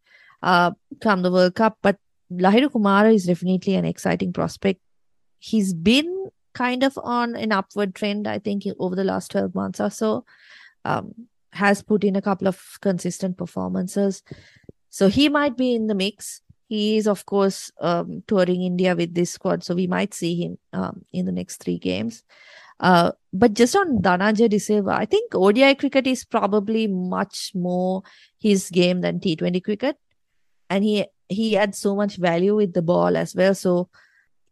come the World Cup, but Lahiru Kumara is definitely an exciting prospect. He's been kind of on an upward trend, I think, over the last 12 months or so. Um, has put in a couple of consistent performances. So he might be in the mix. He is, of course, um, touring India with this squad, so we might see him um, in the next three games. Uh, but just on Dhananjay De Silva, I think ODI cricket is probably much more his game than T20 cricket, and he he adds so much value with the ball as well. So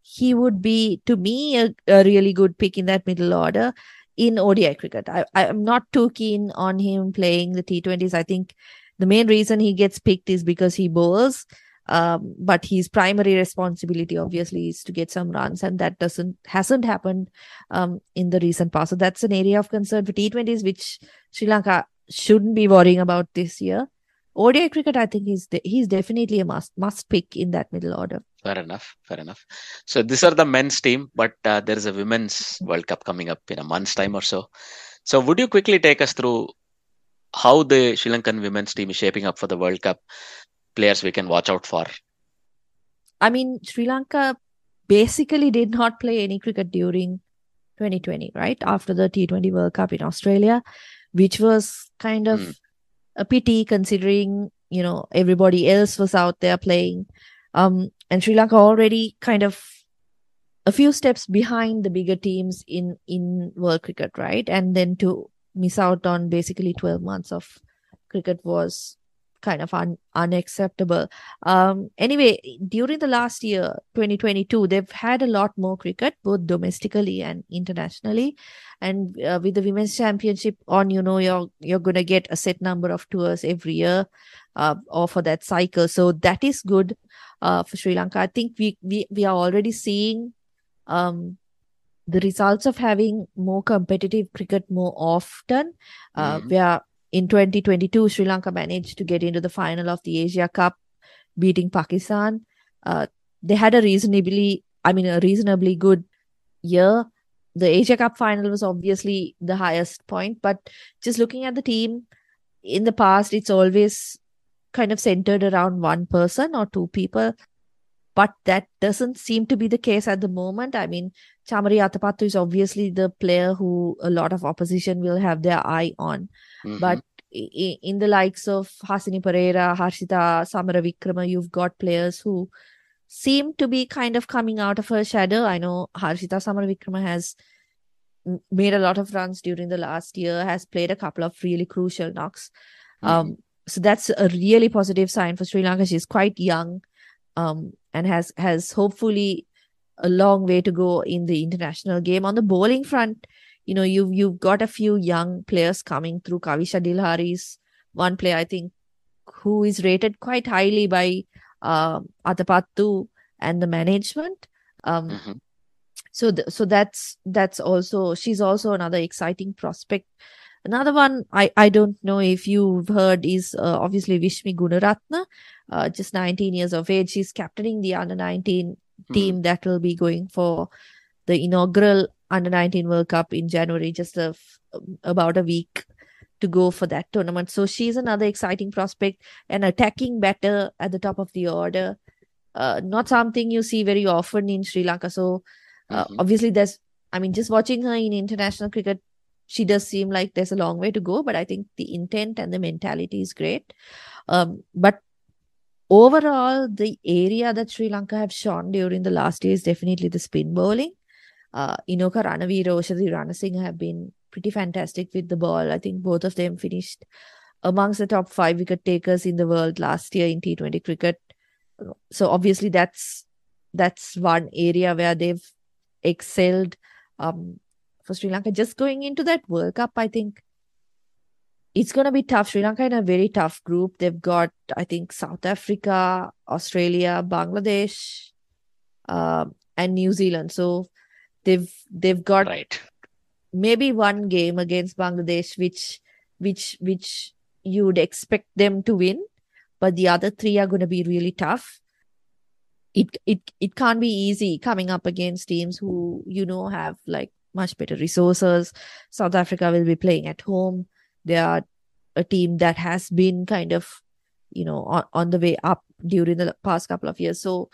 he would be, to me, a, a really good pick in that middle order in ODI cricket. I, I'm not too keen on him playing the T20s. I think the main reason he gets picked is because he bowls. Um, but his primary responsibility obviously is to get some runs, and that doesn't hasn't happened um, in the recent past. So that's an area of concern for T20s, which Sri Lanka shouldn't be worrying about this year. ODI cricket, I think he's de- he's definitely a must must pick in that middle order. Fair enough. Fair enough. So these are the men's team, but uh, there is a women's World Cup coming up in a month's time or so. So would you quickly take us through how the Sri Lankan women's team is shaping up for the World Cup? Players we can watch out for. I mean, Sri Lanka basically did not play any cricket during 2020, right? After the T20 World Cup in Australia, which was kind of Mm. A pity considering, you know, everybody else was out there playing. Um, and Sri Lanka already kind of a few steps behind the bigger teams in in world cricket, right? And then to miss out on basically 12 months of cricket was kind of un- unacceptable. Um, anyway, during the last year, 2022, they've had a lot more cricket, both domestically and internationally. And uh, with the women's championship on, you know, you're you're gonna get a set number of tours every year, uh, or for that cycle. So that is good, uh, for Sri Lanka. I think we we we are already seeing, um, the results of having more competitive cricket more often. Uh, Mhm. where in 2022, Sri Lanka managed to get into the final of the Asia Cup, beating Pakistan. Uh, they had a reasonably, I mean, a reasonably good year. The Asia Cup final was obviously the highest point, but just looking at the team in the past, it's always kind of centered around one person or two people. But that doesn't seem to be the case at the moment. I mean, Chamari Atapattu is obviously the player who a lot of opposition will have their eye on. Mhm. But in the likes of Hasini Perera, Harshitha Samarawickrama, you've got players who seem to be kind of coming out of her shadow. I know Harshitha Samarawickrama has made a lot of runs during the last year, has played a couple of really crucial knocks. Um, so that's a really positive sign for Sri Lanka. She's quite young, um, and has has hopefully a long way to go in the international game. On the bowling front, you know, you've you've got a few young players coming through. Kavisha Dilhari's one player, I think, who is rated quite highly by um Atapattu and the management. Um, Mhm. so th- so that's that's also she's also another exciting prospect. Another one I, I don't know if you've heard is uh, obviously Vishmi Gunaratne, uh, just 19 years of age. She's captaining the under 19 team that will be going for the inaugural under 19 World Cup in January, just a about a week to go for that tournament. So she's another exciting prospect and attacking better at the top of the order. Uh, not something you see very often in Sri Lanka. So uh, Mhm. obviously, there's, I mean, just watching her in international cricket, she does seem like there's a long way to go, but I think the intent and the mentality is great. Um, but overall, the area that Sri Lanka have shown during the last year is definitely the spin bowling. Uh, Inoka Ranaweera, Oshadi Ranasinghe have been pretty fantastic with the ball. I think both of them finished amongst the top five wicket takers in the world last year in T20 cricket. So obviously that's that's one area where they've excelled um, for Sri Lanka. Just going into that World Cup, I think it's going to be tough. Sri Lanka in a very tough group. They've got, I think, South Africa, Australia, Bangladesh, um, and New Zealand. So they've they've got Right. maybe one game against Bangladesh, which which which you would expect them to win, but the other three are going to be really tough. It it it can't be easy coming up against teams who you know have like much better resources. South Africa will be playing at home. They are a team that has been kind of you know on, on the way up during the past couple of years. So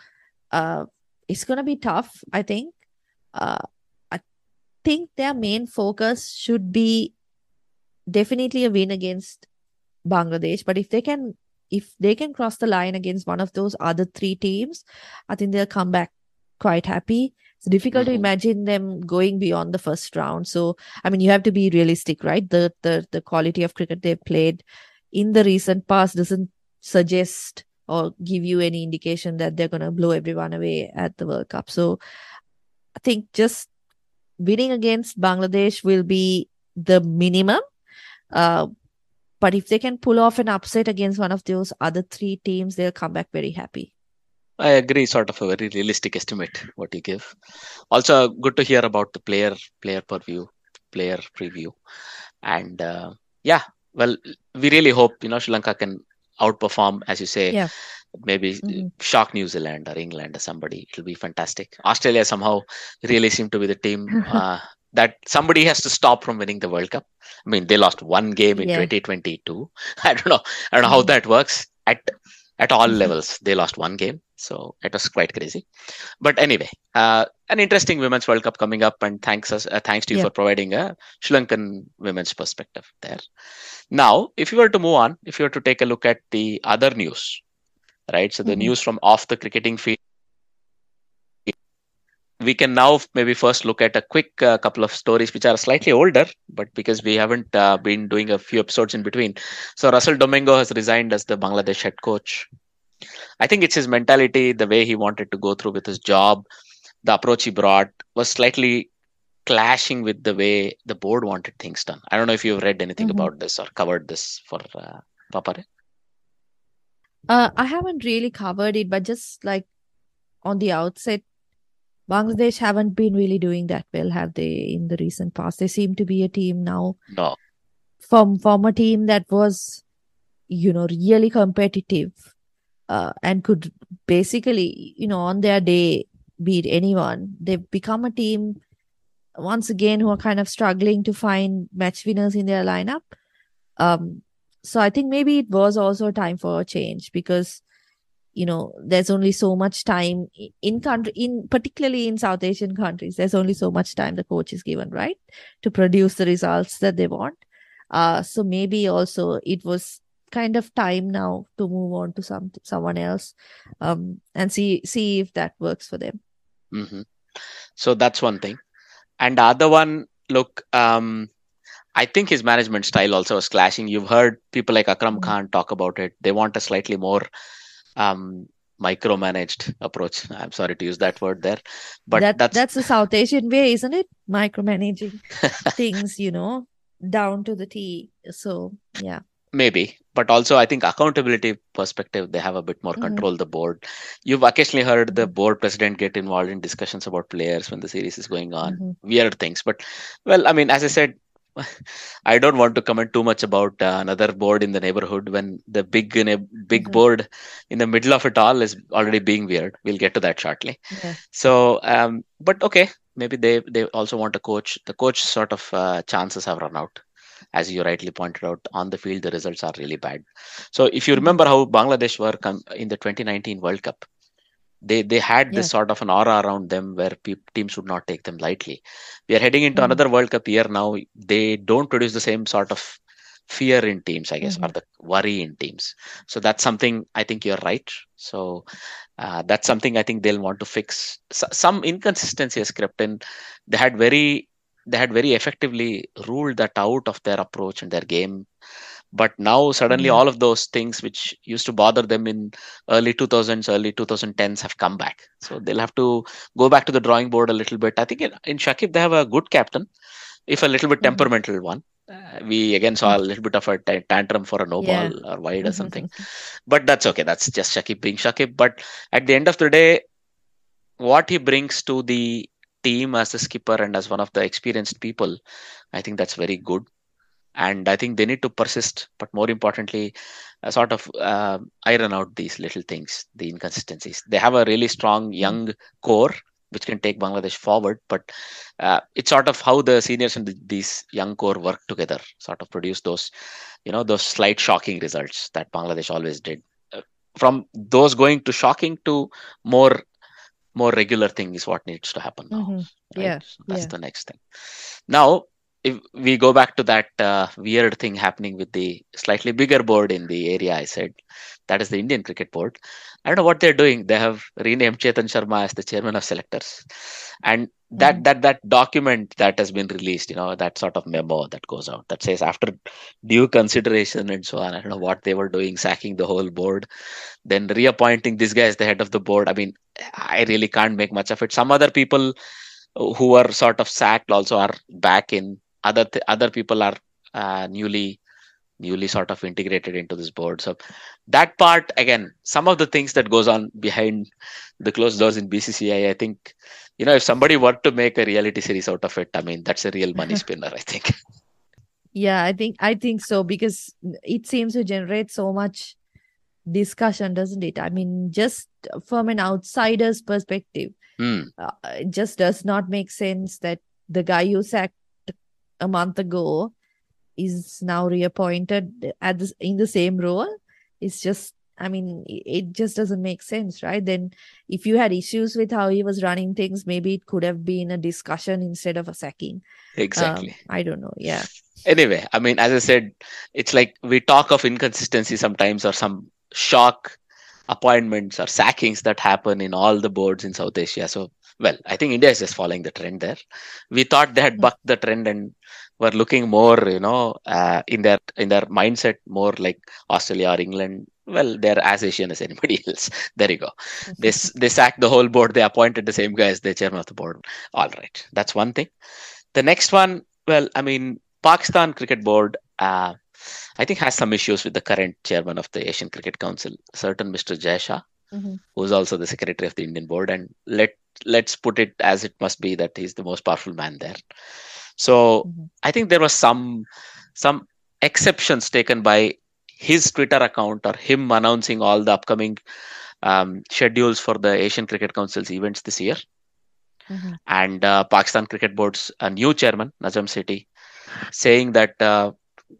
uh, it's going to be tough, I think. Uh, I think their main focus should be definitely a win against Bangladesh. But if they can, if they can cross the line against one of those other three teams, I think they'll come back quite happy. It's difficult to Mhm. imagine them going beyond the first round. So, I mean, you have to be realistic, right? The the the quality of cricket they've played in the recent past doesn't suggest or give you any indication that they're going to blow everyone away at the World Cup. So, I think just winning against Bangladesh will be the minimum. Uh, but if they can pull off an upset against one of those other three teams, they'll come back very happy. I agree, sort of a very realistic estimate what you give. Also, good to hear about the player player purview, player preview, and uh, yeah, well, we really hope you know Sri Lanka can outperform, as you say, Yeah. maybe Mhm. shock New Zealand or England or somebody. It'll be fantastic. Australia somehow really seem to be the team uh, that somebody has to stop from winning the World Cup. I mean, they lost one game in Yeah. 2022. I don't know. I don't know how Mhm. that works at at all Mhm. levels. They lost one game, so it was quite crazy. But anyway, uh, an interesting Women's World Cup coming up, and thanks us, uh, thanks to you Yeah. for providing a Sri Lankan women's perspective there. Now, if you were to move on, if you were to take a look at the other news, right? So the Mhm. news from off the cricketing field. We can now maybe first look at a quick uh, couple of stories which are slightly older, but because we haven't uh, been doing a few episodes in between. So Russell Domingo has resigned as the Bangladesh head coach. I think it's his mentality, the way he wanted to go through with his job, the approach he brought was slightly clashing with the way the board wanted things done. I don't know if you've read anything Mhm. about this or covered this for uh, Papare. Uh, I haven't really covered it, but just like on the outset, Bangladesh haven't been really doing that well, have they, in the recent past? They seem to be a team now No. from from a team that was, you know, really competitive, uh, and could basically, you know, on their day beat anyone. They've become a team once again who are kind of struggling to find match winners in their lineup. Um, so I think maybe it was also time for a change because you know there's only so much time in country in particularly in south asian countries there's only so much time the coach is given right to produce the results that they want uh so maybe also it was kind of time now to move on to some someone else um and see see if that works for them hmm So that's one thing. And the other one, look, um, I think his management style also was clashing. You've heard people like Akram Mhm. Khan talk about it. They want a slightly more um, micromanaged approach. I'm sorry to use that word there, but that that's, that's the south asian way isn't it micromanaging things you know down to the t so yeah maybe. But also, I think accountability perspective, they have a bit more Mhm. control. The board. You've occasionally heard the board president get involved in discussions about players when the series is going on. Mhm. weird things. But well, I mean, as I said, I don't want to comment too much about uh, another board in the neighborhood when the big in a big Mhm. board in the middle of it all is already being weird. We'll get to that shortly. yeah So, um, but okay, maybe they they also want a coach. The coach sort of uh, chances have run out. As you rightly pointed out, on the field the results are really bad. So, if you Mhm. remember how Bangladesh were com- in the 2019 World Cup, they they had this Yeah. sort of an aura around them where pe- teams would not take them lightly. We are heading into Mhm. another World Cup year now. They don't produce the same sort of fear in teams, I guess, or Mhm. the worry in teams. So that's something I think you're right. So uh, that's something I think they'll want to fix. S- some inconsistency has crept in. They had very they had very effectively ruled that out of their approach and their game. But now suddenly Yeah. all of those things which used to bother them in early 2000s, early 2010s have come back. So they'll have to go back to the drawing board a little bit. I think in, in Shakib they have a good captain, if a little bit Mhm. temperamental one. Uh, we again saw a little bit of a tantrum for a no Yeah. ball or wide or something, but that's okay. That's just Shakib being Shakib. But at the end of the day, what he brings to the team as a skipper and as one of the experienced people, I think that's very good. And I think they need to persist, but more importantly, uh, sort of uh, iron out these little things, the inconsistencies. They have a really strong young core which can take Bangladesh forward, but uh, it's sort of how the seniors and the, these young core work together, sort of produce those, you know, those slight shocking results that Bangladesh always did. Uh, from those going to shocking to more more regular thing is what needs to happen now Mhm. right? Yeah, So that's yeah. the next thing. Now, if we go back to that uh, weird thing happening with the slightly bigger board in the area I said, that is the Indian Cricket Board. I don't know what they're doing. They have renamed Chetan Sharma as the chairman of selectors, and that Mhm. that that document that has been released, you know, that sort of memo that goes out that says after due consideration and so on. I don't know what they were doing, sacking the whole board, then reappointing this guy as the head of the board. I mean, I really can't make much of it. Some other people who were sort of sacked also are back in. Other th- other people are uh, newly newly sort of integrated into this board. So that part again, some of the things that goes on behind the closed doors in BCCI, I think, you know, if somebody were to make a reality series out of it, I mean, that's a real money spinner. I think. Yeah, I think I think so because it seems to generate so much discussion, doesn't it? I mean, just from an outsider's perspective, Hmm. uh, it just does not make sense that the guy you sacked a month ago is now reappointed at this in the same role. It's just, I mean, it just doesn't make sense, right? Then, if you had issues with how he was running things, maybe it could have been a discussion instead of a sacking. Um, Exactly. I don't know. Yeah. anyway i mean as i said it's like we talk of inconsistency sometimes or some shock appointments or sackings that happen in all the boards in south asia so well i think india is just following the trend there. We thought they had bucked the trend and were looking more you know uh, in their in their mindset more like australia or england. Well they're as asian as anybody else. There you go. They, they sacked the whole board. They appointed the same guy as the chairman of the board. All right. That's one thing. The next one well i mean pakistan cricket board uh, i think has some issues with the current chairman of the asian cricket council certain mr jay shah Mhm. who's also the secretary of the indian board. And let let's put it as it must be that he's the most powerful man there so Mhm. i think there was some some exceptions taken by his twitter account or him announcing all the upcoming um, schedules for the asian cricket council's events this year Mhm. and uh, Pakistan Cricket Board's uh, new chairman Najam Sethi saying that uh,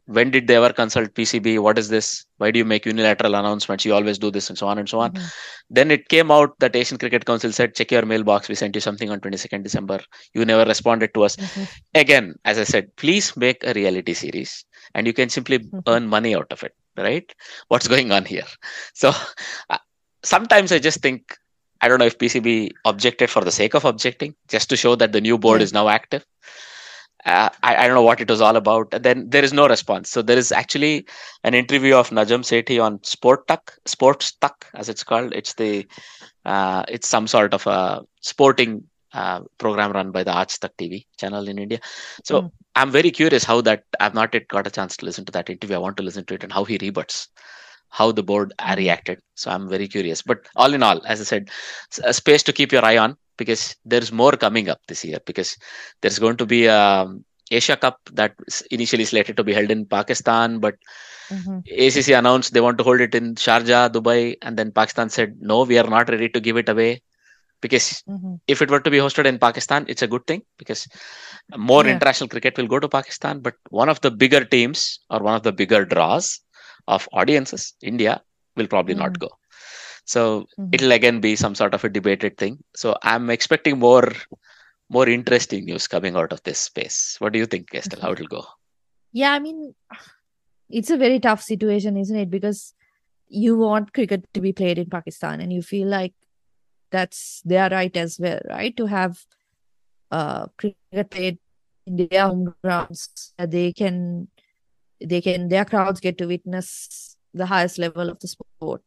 when did they ever consult PCB? What is this? Why do you make unilateral announcements? You always do this and so on and so on. Mhm. Then it came out that Asian Cricket Council said, check your mailbox. We sent you something on 22nd December. You never responded to us. Mhm. Again, as I said, please make a reality series and you can simply Mhm. earn money out of it, right? What's going on here? So uh, sometimes I just think, I don't know if PCB objected for the sake of objecting, just to show that the new board is now active. Uh, I, I don't know what it was all about. And then there is no response. So there is actually an interview of Najam Sethi on Sport Tak, Sports Tak, as it's called. It's the uh, it's some sort of a sporting uh, program run by the Aaj Tak TV channel in India. So Mm. I'm very curious how that I've not yet got a chance to listen to that interview. I want to listen to it and how he rebuts how the board uh, reacted. So I'm very curious. But all in all, as I said, a space to keep your eye on because there's more coming up this year because there's going to be um, Asia Cup that initially slated to be held in Pakistan, but Mhm. ACC announced they want to hold it in Sharjah, Dubai, and then Pakistan said no, we are not ready to give it away because Mhm. if it were to be hosted in Pakistan, it's a good thing because more Yeah. international cricket will go to Pakistan. But one of the bigger teams or one of the bigger draws of audiences, India, will probably not Mm. go. So Mhm. it'll again be some sort of a debated thing. So I'm expecting more more interesting news coming out of this space. What do you think, Estelle? How it'll go? Yeah, I mean, it's a very tough situation, isn't it? Because you want cricket to be played in Pakistan and you feel like that's their right as well, right? To have uh cricket played in their home grounds. They can they can their crowds get to witness the highest level of the sport.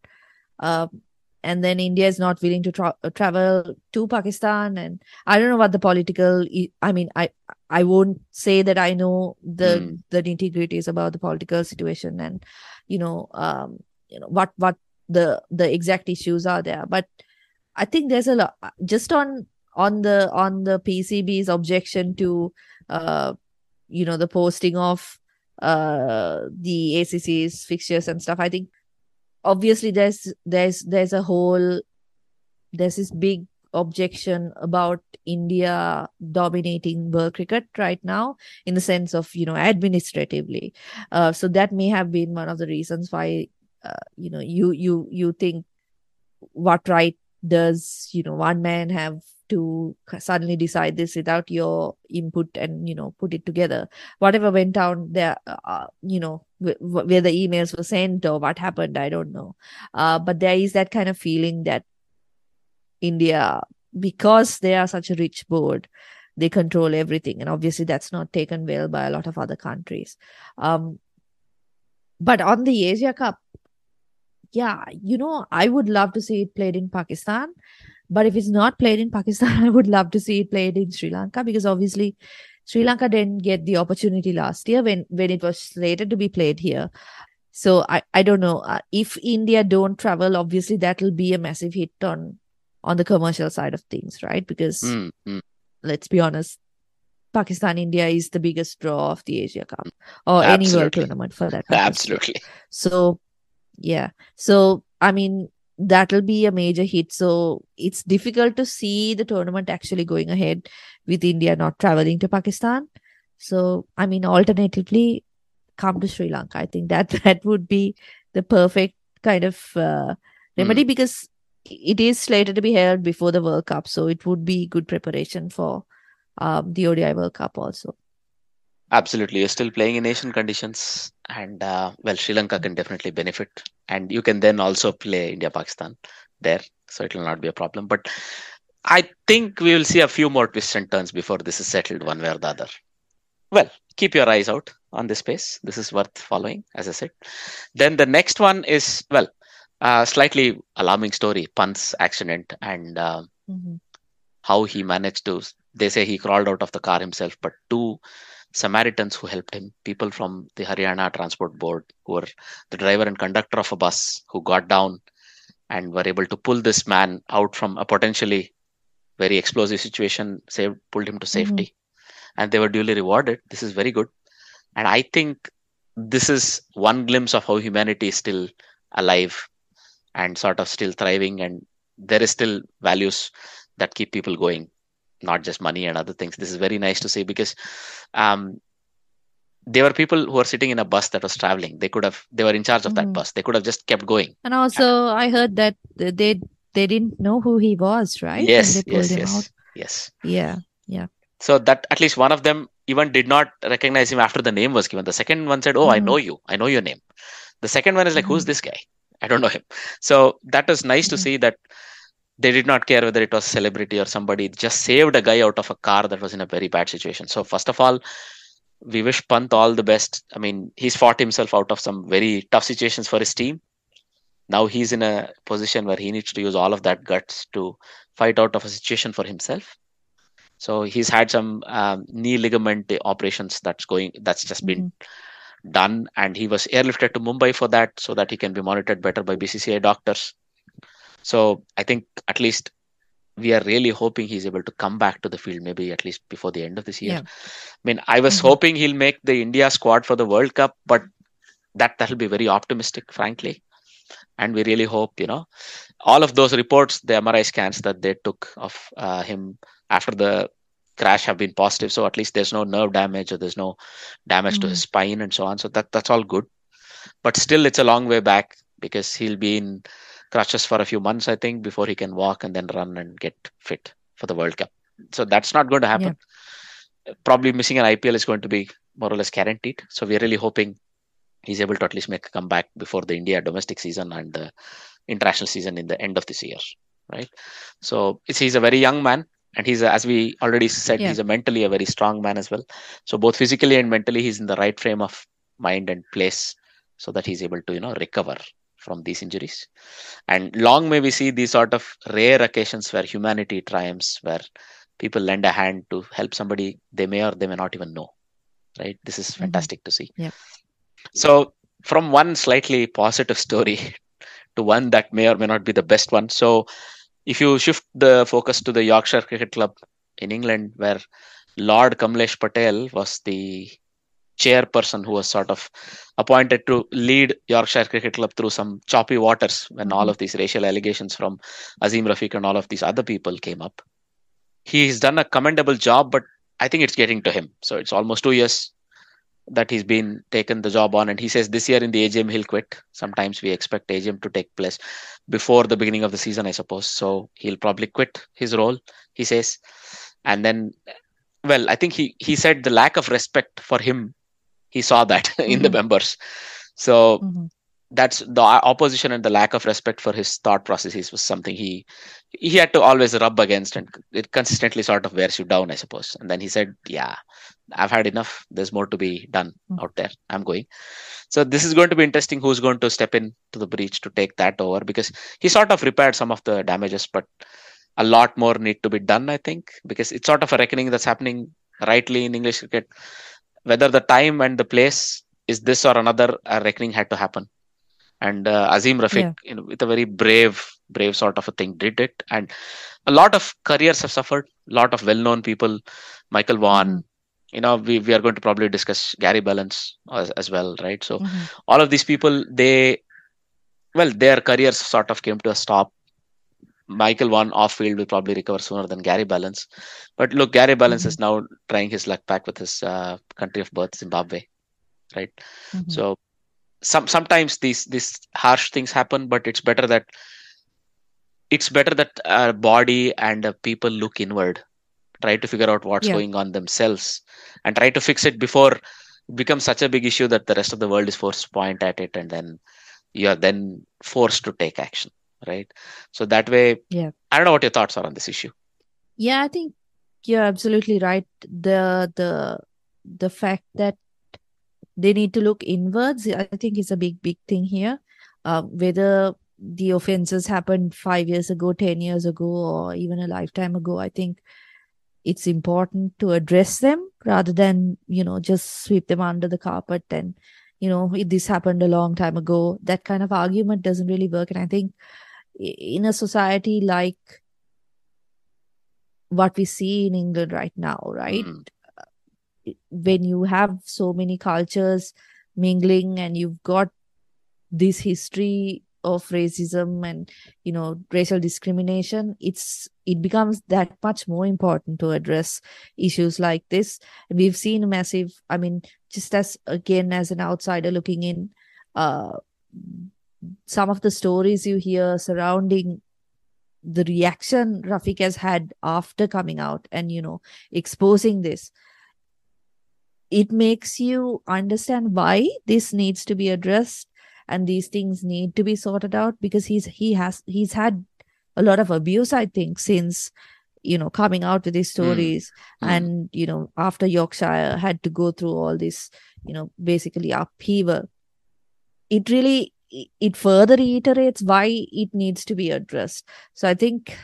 Um, and then India is not willing to tra- travel to Pakistan, and I don't know what the political. I mean, I I won't say that I know the Hmm. the nitty gritties about the political situation and you know um you know what what the the exact issues are there, but I think there's a lot just on on the on the PCB's objection to uh you know the posting of uh the ACC's fixtures and stuff. I think obviously there's there's there's a whole there's this big objection about India dominating world cricket right now in the sense of you know administratively. Uh, so that may have been one of the reasons why uh, you know you you you think what right does you know one man have to suddenly decide this without your input and you know put it together. Whatever went down there, uh, you know, wh- wh- where the emails were sent or what happened, I don't know. Uh, but there is that kind of feeling that India, because they are such a rich board, they control everything, and obviously that's not taken well by a lot of other countries. Um, but on the Asia Cup, yeah, you know, I would love to see it played in Pakistan. But if it's not played in Pakistan, I would love to see it played in Sri Lanka because obviously Sri Lanka didn't get the opportunity last year when when it was slated to be played here. So I, I don't know uh, if India don't travel. Obviously, that will be a massive hit on on the commercial side of things, right? Because Mm, mm. let's be honest, Pakistan India is the biggest draw of the Asia Cup or any world tournament for that. matter. Absolutely. So, yeah. So, I mean, that'll be a major hit. So, it's difficult to see the tournament actually going ahead with India not traveling to Pakistan. So, I mean, alternatively, come to Sri Lanka. I think that that would be the perfect kind of uh, remedy because it is slated to be held before the World Cup. So, it would be good preparation for um, the ODI World Cup also. Absolutely. You're still playing in Asian conditions. And uh, well, Sri Lanka can definitely benefit. And you can then also play India Pakistan there. So it will not be a problem. But I think we will see a few more twists and turns before this is settled one way or the other. Well, keep your eyes out on this space. This is worth following, as I said. Then the next one is, well, a slightly alarming story Pant's accident and uh, Mhm. how he managed to they say he crawled out of the car himself but two samaritans who helped him people from the haryana transport board who were the driver and conductor of a bus who got down and were able to pull this man out from a potentially very explosive situation saved pulled him to mm-hmm. safety. And they were duly rewarded. This is very good. And i think this is one glimpse of how humanity is still alive and sort of still thriving. And there is still values that keep people going not just money and other things this is very nice to see because um there were people who were sitting in a bus that was traveling they could have they were in charge of that Mhm. bus they could have just kept going And also, I heard that they they didn't know who he was, right? Yes yes yes out. yes Yeah. Yeah. So that at least one of them even did not recognize him after the name was given the second one said oh i Mhm. know you i know your name the second one is like who's Mhm. this guy i don't know him so that was nice to see that they did not care whether it was a celebrity or somebody. It just saved a guy out of a car that was in a very bad situation. So first of all we wish pant all the best. I mean he's fought himself out of some very tough situations for his team. Now he's in a position where he needs to use all of that guts to fight out of a situation for himself. So he's had some um, knee ligament operations that's going that's just been done. And he was airlifted to mumbai for that so that he can be monitored better by bcci doctors so i think at least we are really hoping he's able to come back to the field maybe at least before the end of this year Yeah. i mean i was Mhm. hoping he'll make the india squad for the world cup but that that'll be very optimistic frankly and we really hope you know all of those reports the mri scans that they took of uh, him after the crash have been positive so at least there's no nerve damage or there's no damage to Mhm. his spine and so on so that that's all good but still it's a long way back because he'll be in crutches for a few months i think before he can walk and then run and get fit for the world cup. So that's not going to happen. Probably missing an ipl is going to be more or less guaranteed. So we're really hoping he's able to at least make a comeback before the india domestic season and the international season in the end of this year right? So it's, he's a very young man and he's a, as we already said Yeah. he's a mentally a very strong man as well. So both physically and mentally he's in the right frame of mind and place so that he's able to you know recover from these injuries. And long may we see these sort of rare occasions where humanity triumphs where people lend a hand to help somebody they may or they may not even know right? This is mm-hmm. fantastic to see. Yeah. so from one slightly positive story to one that may or may not be the best one. So if you shift the focus to the yorkshire cricket club in england where lord kamlesh patel was the chairperson who was sort of appointed to lead Yorkshire Cricket Club through some choppy waters when all of these racial allegations from Azeem Rafiq and all of these other people came up. He's done a commendable job, but I think it's getting to him. So it's almost two years. that he's been taken the job on, and he says this year in the AGM he'll quit. Sometimes we expect AGM to take place before the beginning of the season, I suppose. So he'll probably quit his role. He says, and then, well, I think he he said the lack of respect for him. He saw that in the Mhm. members. So Mhm. that's the opposition and the lack of respect for his thought processes was something he he had to always rub against and it consistently sort of wears you down i suppose and then he said yeah i've had enough there's more to be done Mm. out there i'm going so this is going to be interesting who's going to step in to the breach to take that over because he sort of repaired some of the damages but a lot more need to be done i think because it's sort of a reckoning that's happening rightly in english cricket whether the time and the place is this or another a reckoning had to happen and uh, Azeem Rafiq, Yeah. you know, with a very brave, brave sort of a thing, did it. And a lot of careers have suffered. A lot of well-known people, Michael Vaughan. Mhm. You know, we, we are going to probably discuss Gary Ballance as, as well, right? So Mhm. all of these people, they, well, their careers sort of came to a stop. Michael Vaughan off field will probably recover sooner than Gary Ballance. But look, Gary Ballance Mhm. is now trying his luck back with his uh, country of birth, Zimbabwe, right? Mhm. So some sometimes these these harsh things happen, but it's better that it's better that our body and uh, people look inward, try to figure out what's Yeah. going on themselves, and try to fix it before it becomes such a big issue that the rest of the world is forced to point at it, and then you are then forced to take action, right? So that way, Yeah. I don't know what your thoughts are on this issue. Yeah, I think you're absolutely right. The the the fact that they need to look inwards, I think is a big, big thing here. Uh, whether the offenses happened five years ago, ten years ago, or even a lifetime ago, I think it's important to address them rather than, you know, just sweep them under the carpet and, you know, "If this happened a long time ago. That kind of argument doesn't really work. And I think in a society like what we see in England right now, right? Mm. When you have so many cultures mingling and you've got this history of racism and you know racial discrimination it's it becomes that much more important to address issues like this we've seen a massive i mean just as again as an outsider looking in uh some of the stories you hear surrounding the reaction Rafiq has had after coming out and you know exposing this it makes you understand why this needs to be addressed and these things need to be sorted out because he's he has he's had a lot of abuse i think since you know coming out with these stories Mm. and you know after yorkshire had to go through all this you know basically upheaval it really it further reiterates why it needs to be addressed so i think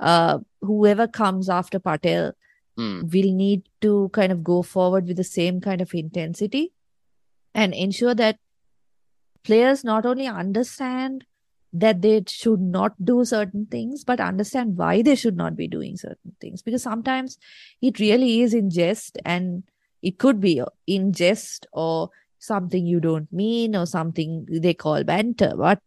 uh whoever comes after patel Mm. will need to kind of go forward with the same kind of intensity and ensure that players not only understand that they should not do certain things, but understand why they should not be doing certain things. Because sometimes it really is in jest and it could be in jest or something you don't mean or something they call banter, but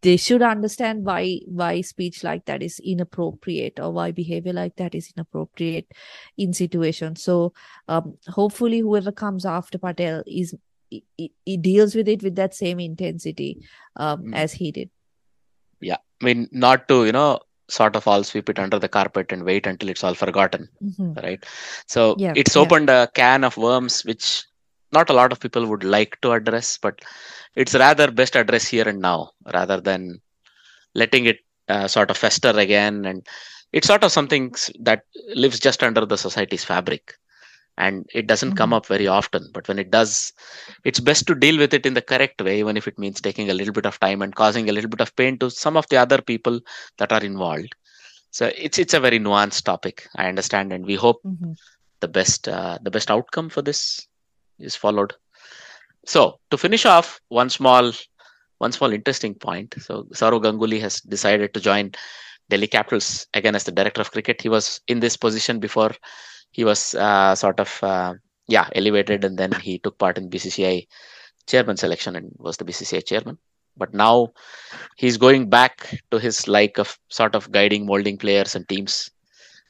they should understand why why speech like that is inappropriate or why behavior like that is inappropriate in situations so um, hopefully whoever comes after patel is he, it deals with it with that same intensity um, Mm. as he did Yeah, I mean, not to you know sort of all sweep it under the carpet and wait until it's all forgotten. Mhm. right so Yeah, it's yeah. opened a can of worms which not a lot of people would like to address but it's rather best addressed here and now rather than letting it uh, sort of fester again and it's sort of something that lives just under the society's fabric and it doesn't come Mhm. up very often but when it does it's best to deal with it in the correct way even if it means taking a little bit of time and causing a little bit of pain to some of the other people that are involved so it's it's a very nuanced topic i understand and we hope Mhm. the best uh, the best outcome for this is followed. So to finish off one small one small interesting point. So Sourav Ganguly has decided to join Delhi Capitals again as the director of cricket. He was in this position before he was uh, sort of uh, yeah elevated and then he took part in BCCI chairman selection and was the BCCI chairman. But now he's going back to his like of sort of guiding molding players and teams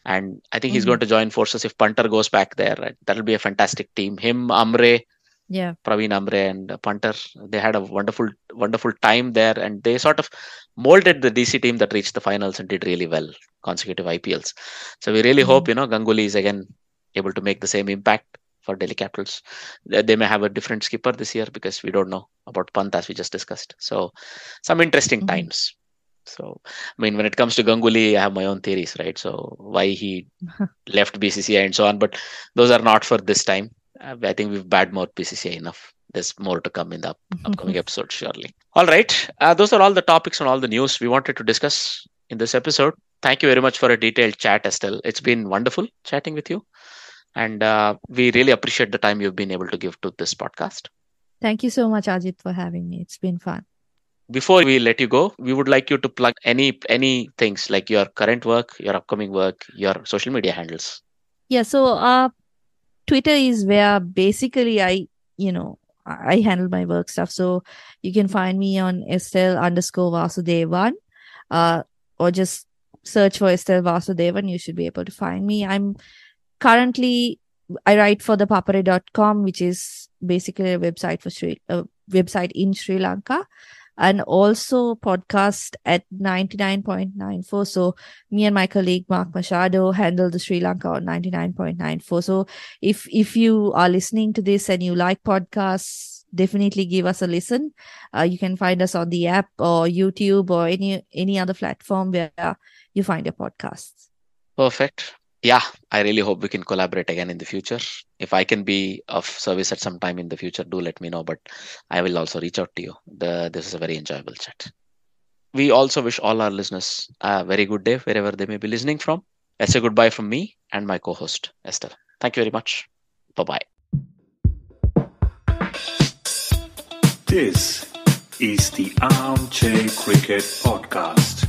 And I think he's Mhm. going to join forces if Punter goes back there. Right? That'll be a fantastic team. Him, Amre, Yeah. Praveen Amre and Punter, they had a wonderful, wonderful time there, and they sort of molded the DC team that reached the finals and did really well, consecutive IPLs. So we really Mhm. hope you know Ganguly is again able to make the same impact for Delhi Capitals. They, may have a different skipper this year because we don't know about Pant as we just discussed. So some interesting Mhm. times. So I mean, when it comes to Ganguly, I have my own theories, right? So why he left BCCI and so on, but those are not for this time. Uh, I think we've bad more BCCI enough. There's more to come in the upcoming episode, surely. All right. Uh, those are all the topics and all the news we wanted to discuss in this episode. Thank you very much for a detailed chat, Estelle. It's been wonderful chatting with you. And uh, we really appreciate the time you've been able to give to this podcast. Thank you so much, Ajit, for having me. It's been fun. Before we let you go, we would like you to plug any any things like your current work, your upcoming work, your social media handles. Yeah, so uh Twitter is where basically I, you know, I handle my work stuff. So you can find me on Estelle underscore Vasudevan, uh, or just search for Estelle Vasudevan. You should be able to find me. I'm currently I write for the papare.com, which is basically a website for Sri a website in Sri Lanka. And also podcast at 99.94. So me and my colleague Mark Machado handle the Sri Lanka on 99.94. So if if you are listening to this and you like podcasts, definitely give us a listen. Uh, you can find us on the app or YouTube or any any other platform where you find your podcasts. Perfect. Yeah, I really hope we can collaborate again in the future. If I can be of service at some time in the future, do let me know. But I will also reach out to you. The, this is a very enjoyable chat. We also wish all our listeners a very good day wherever they may be listening from. That's a goodbye from me and my co host, Esther. Thank you very much. Bye bye. This is the Armchair Cricket Podcast.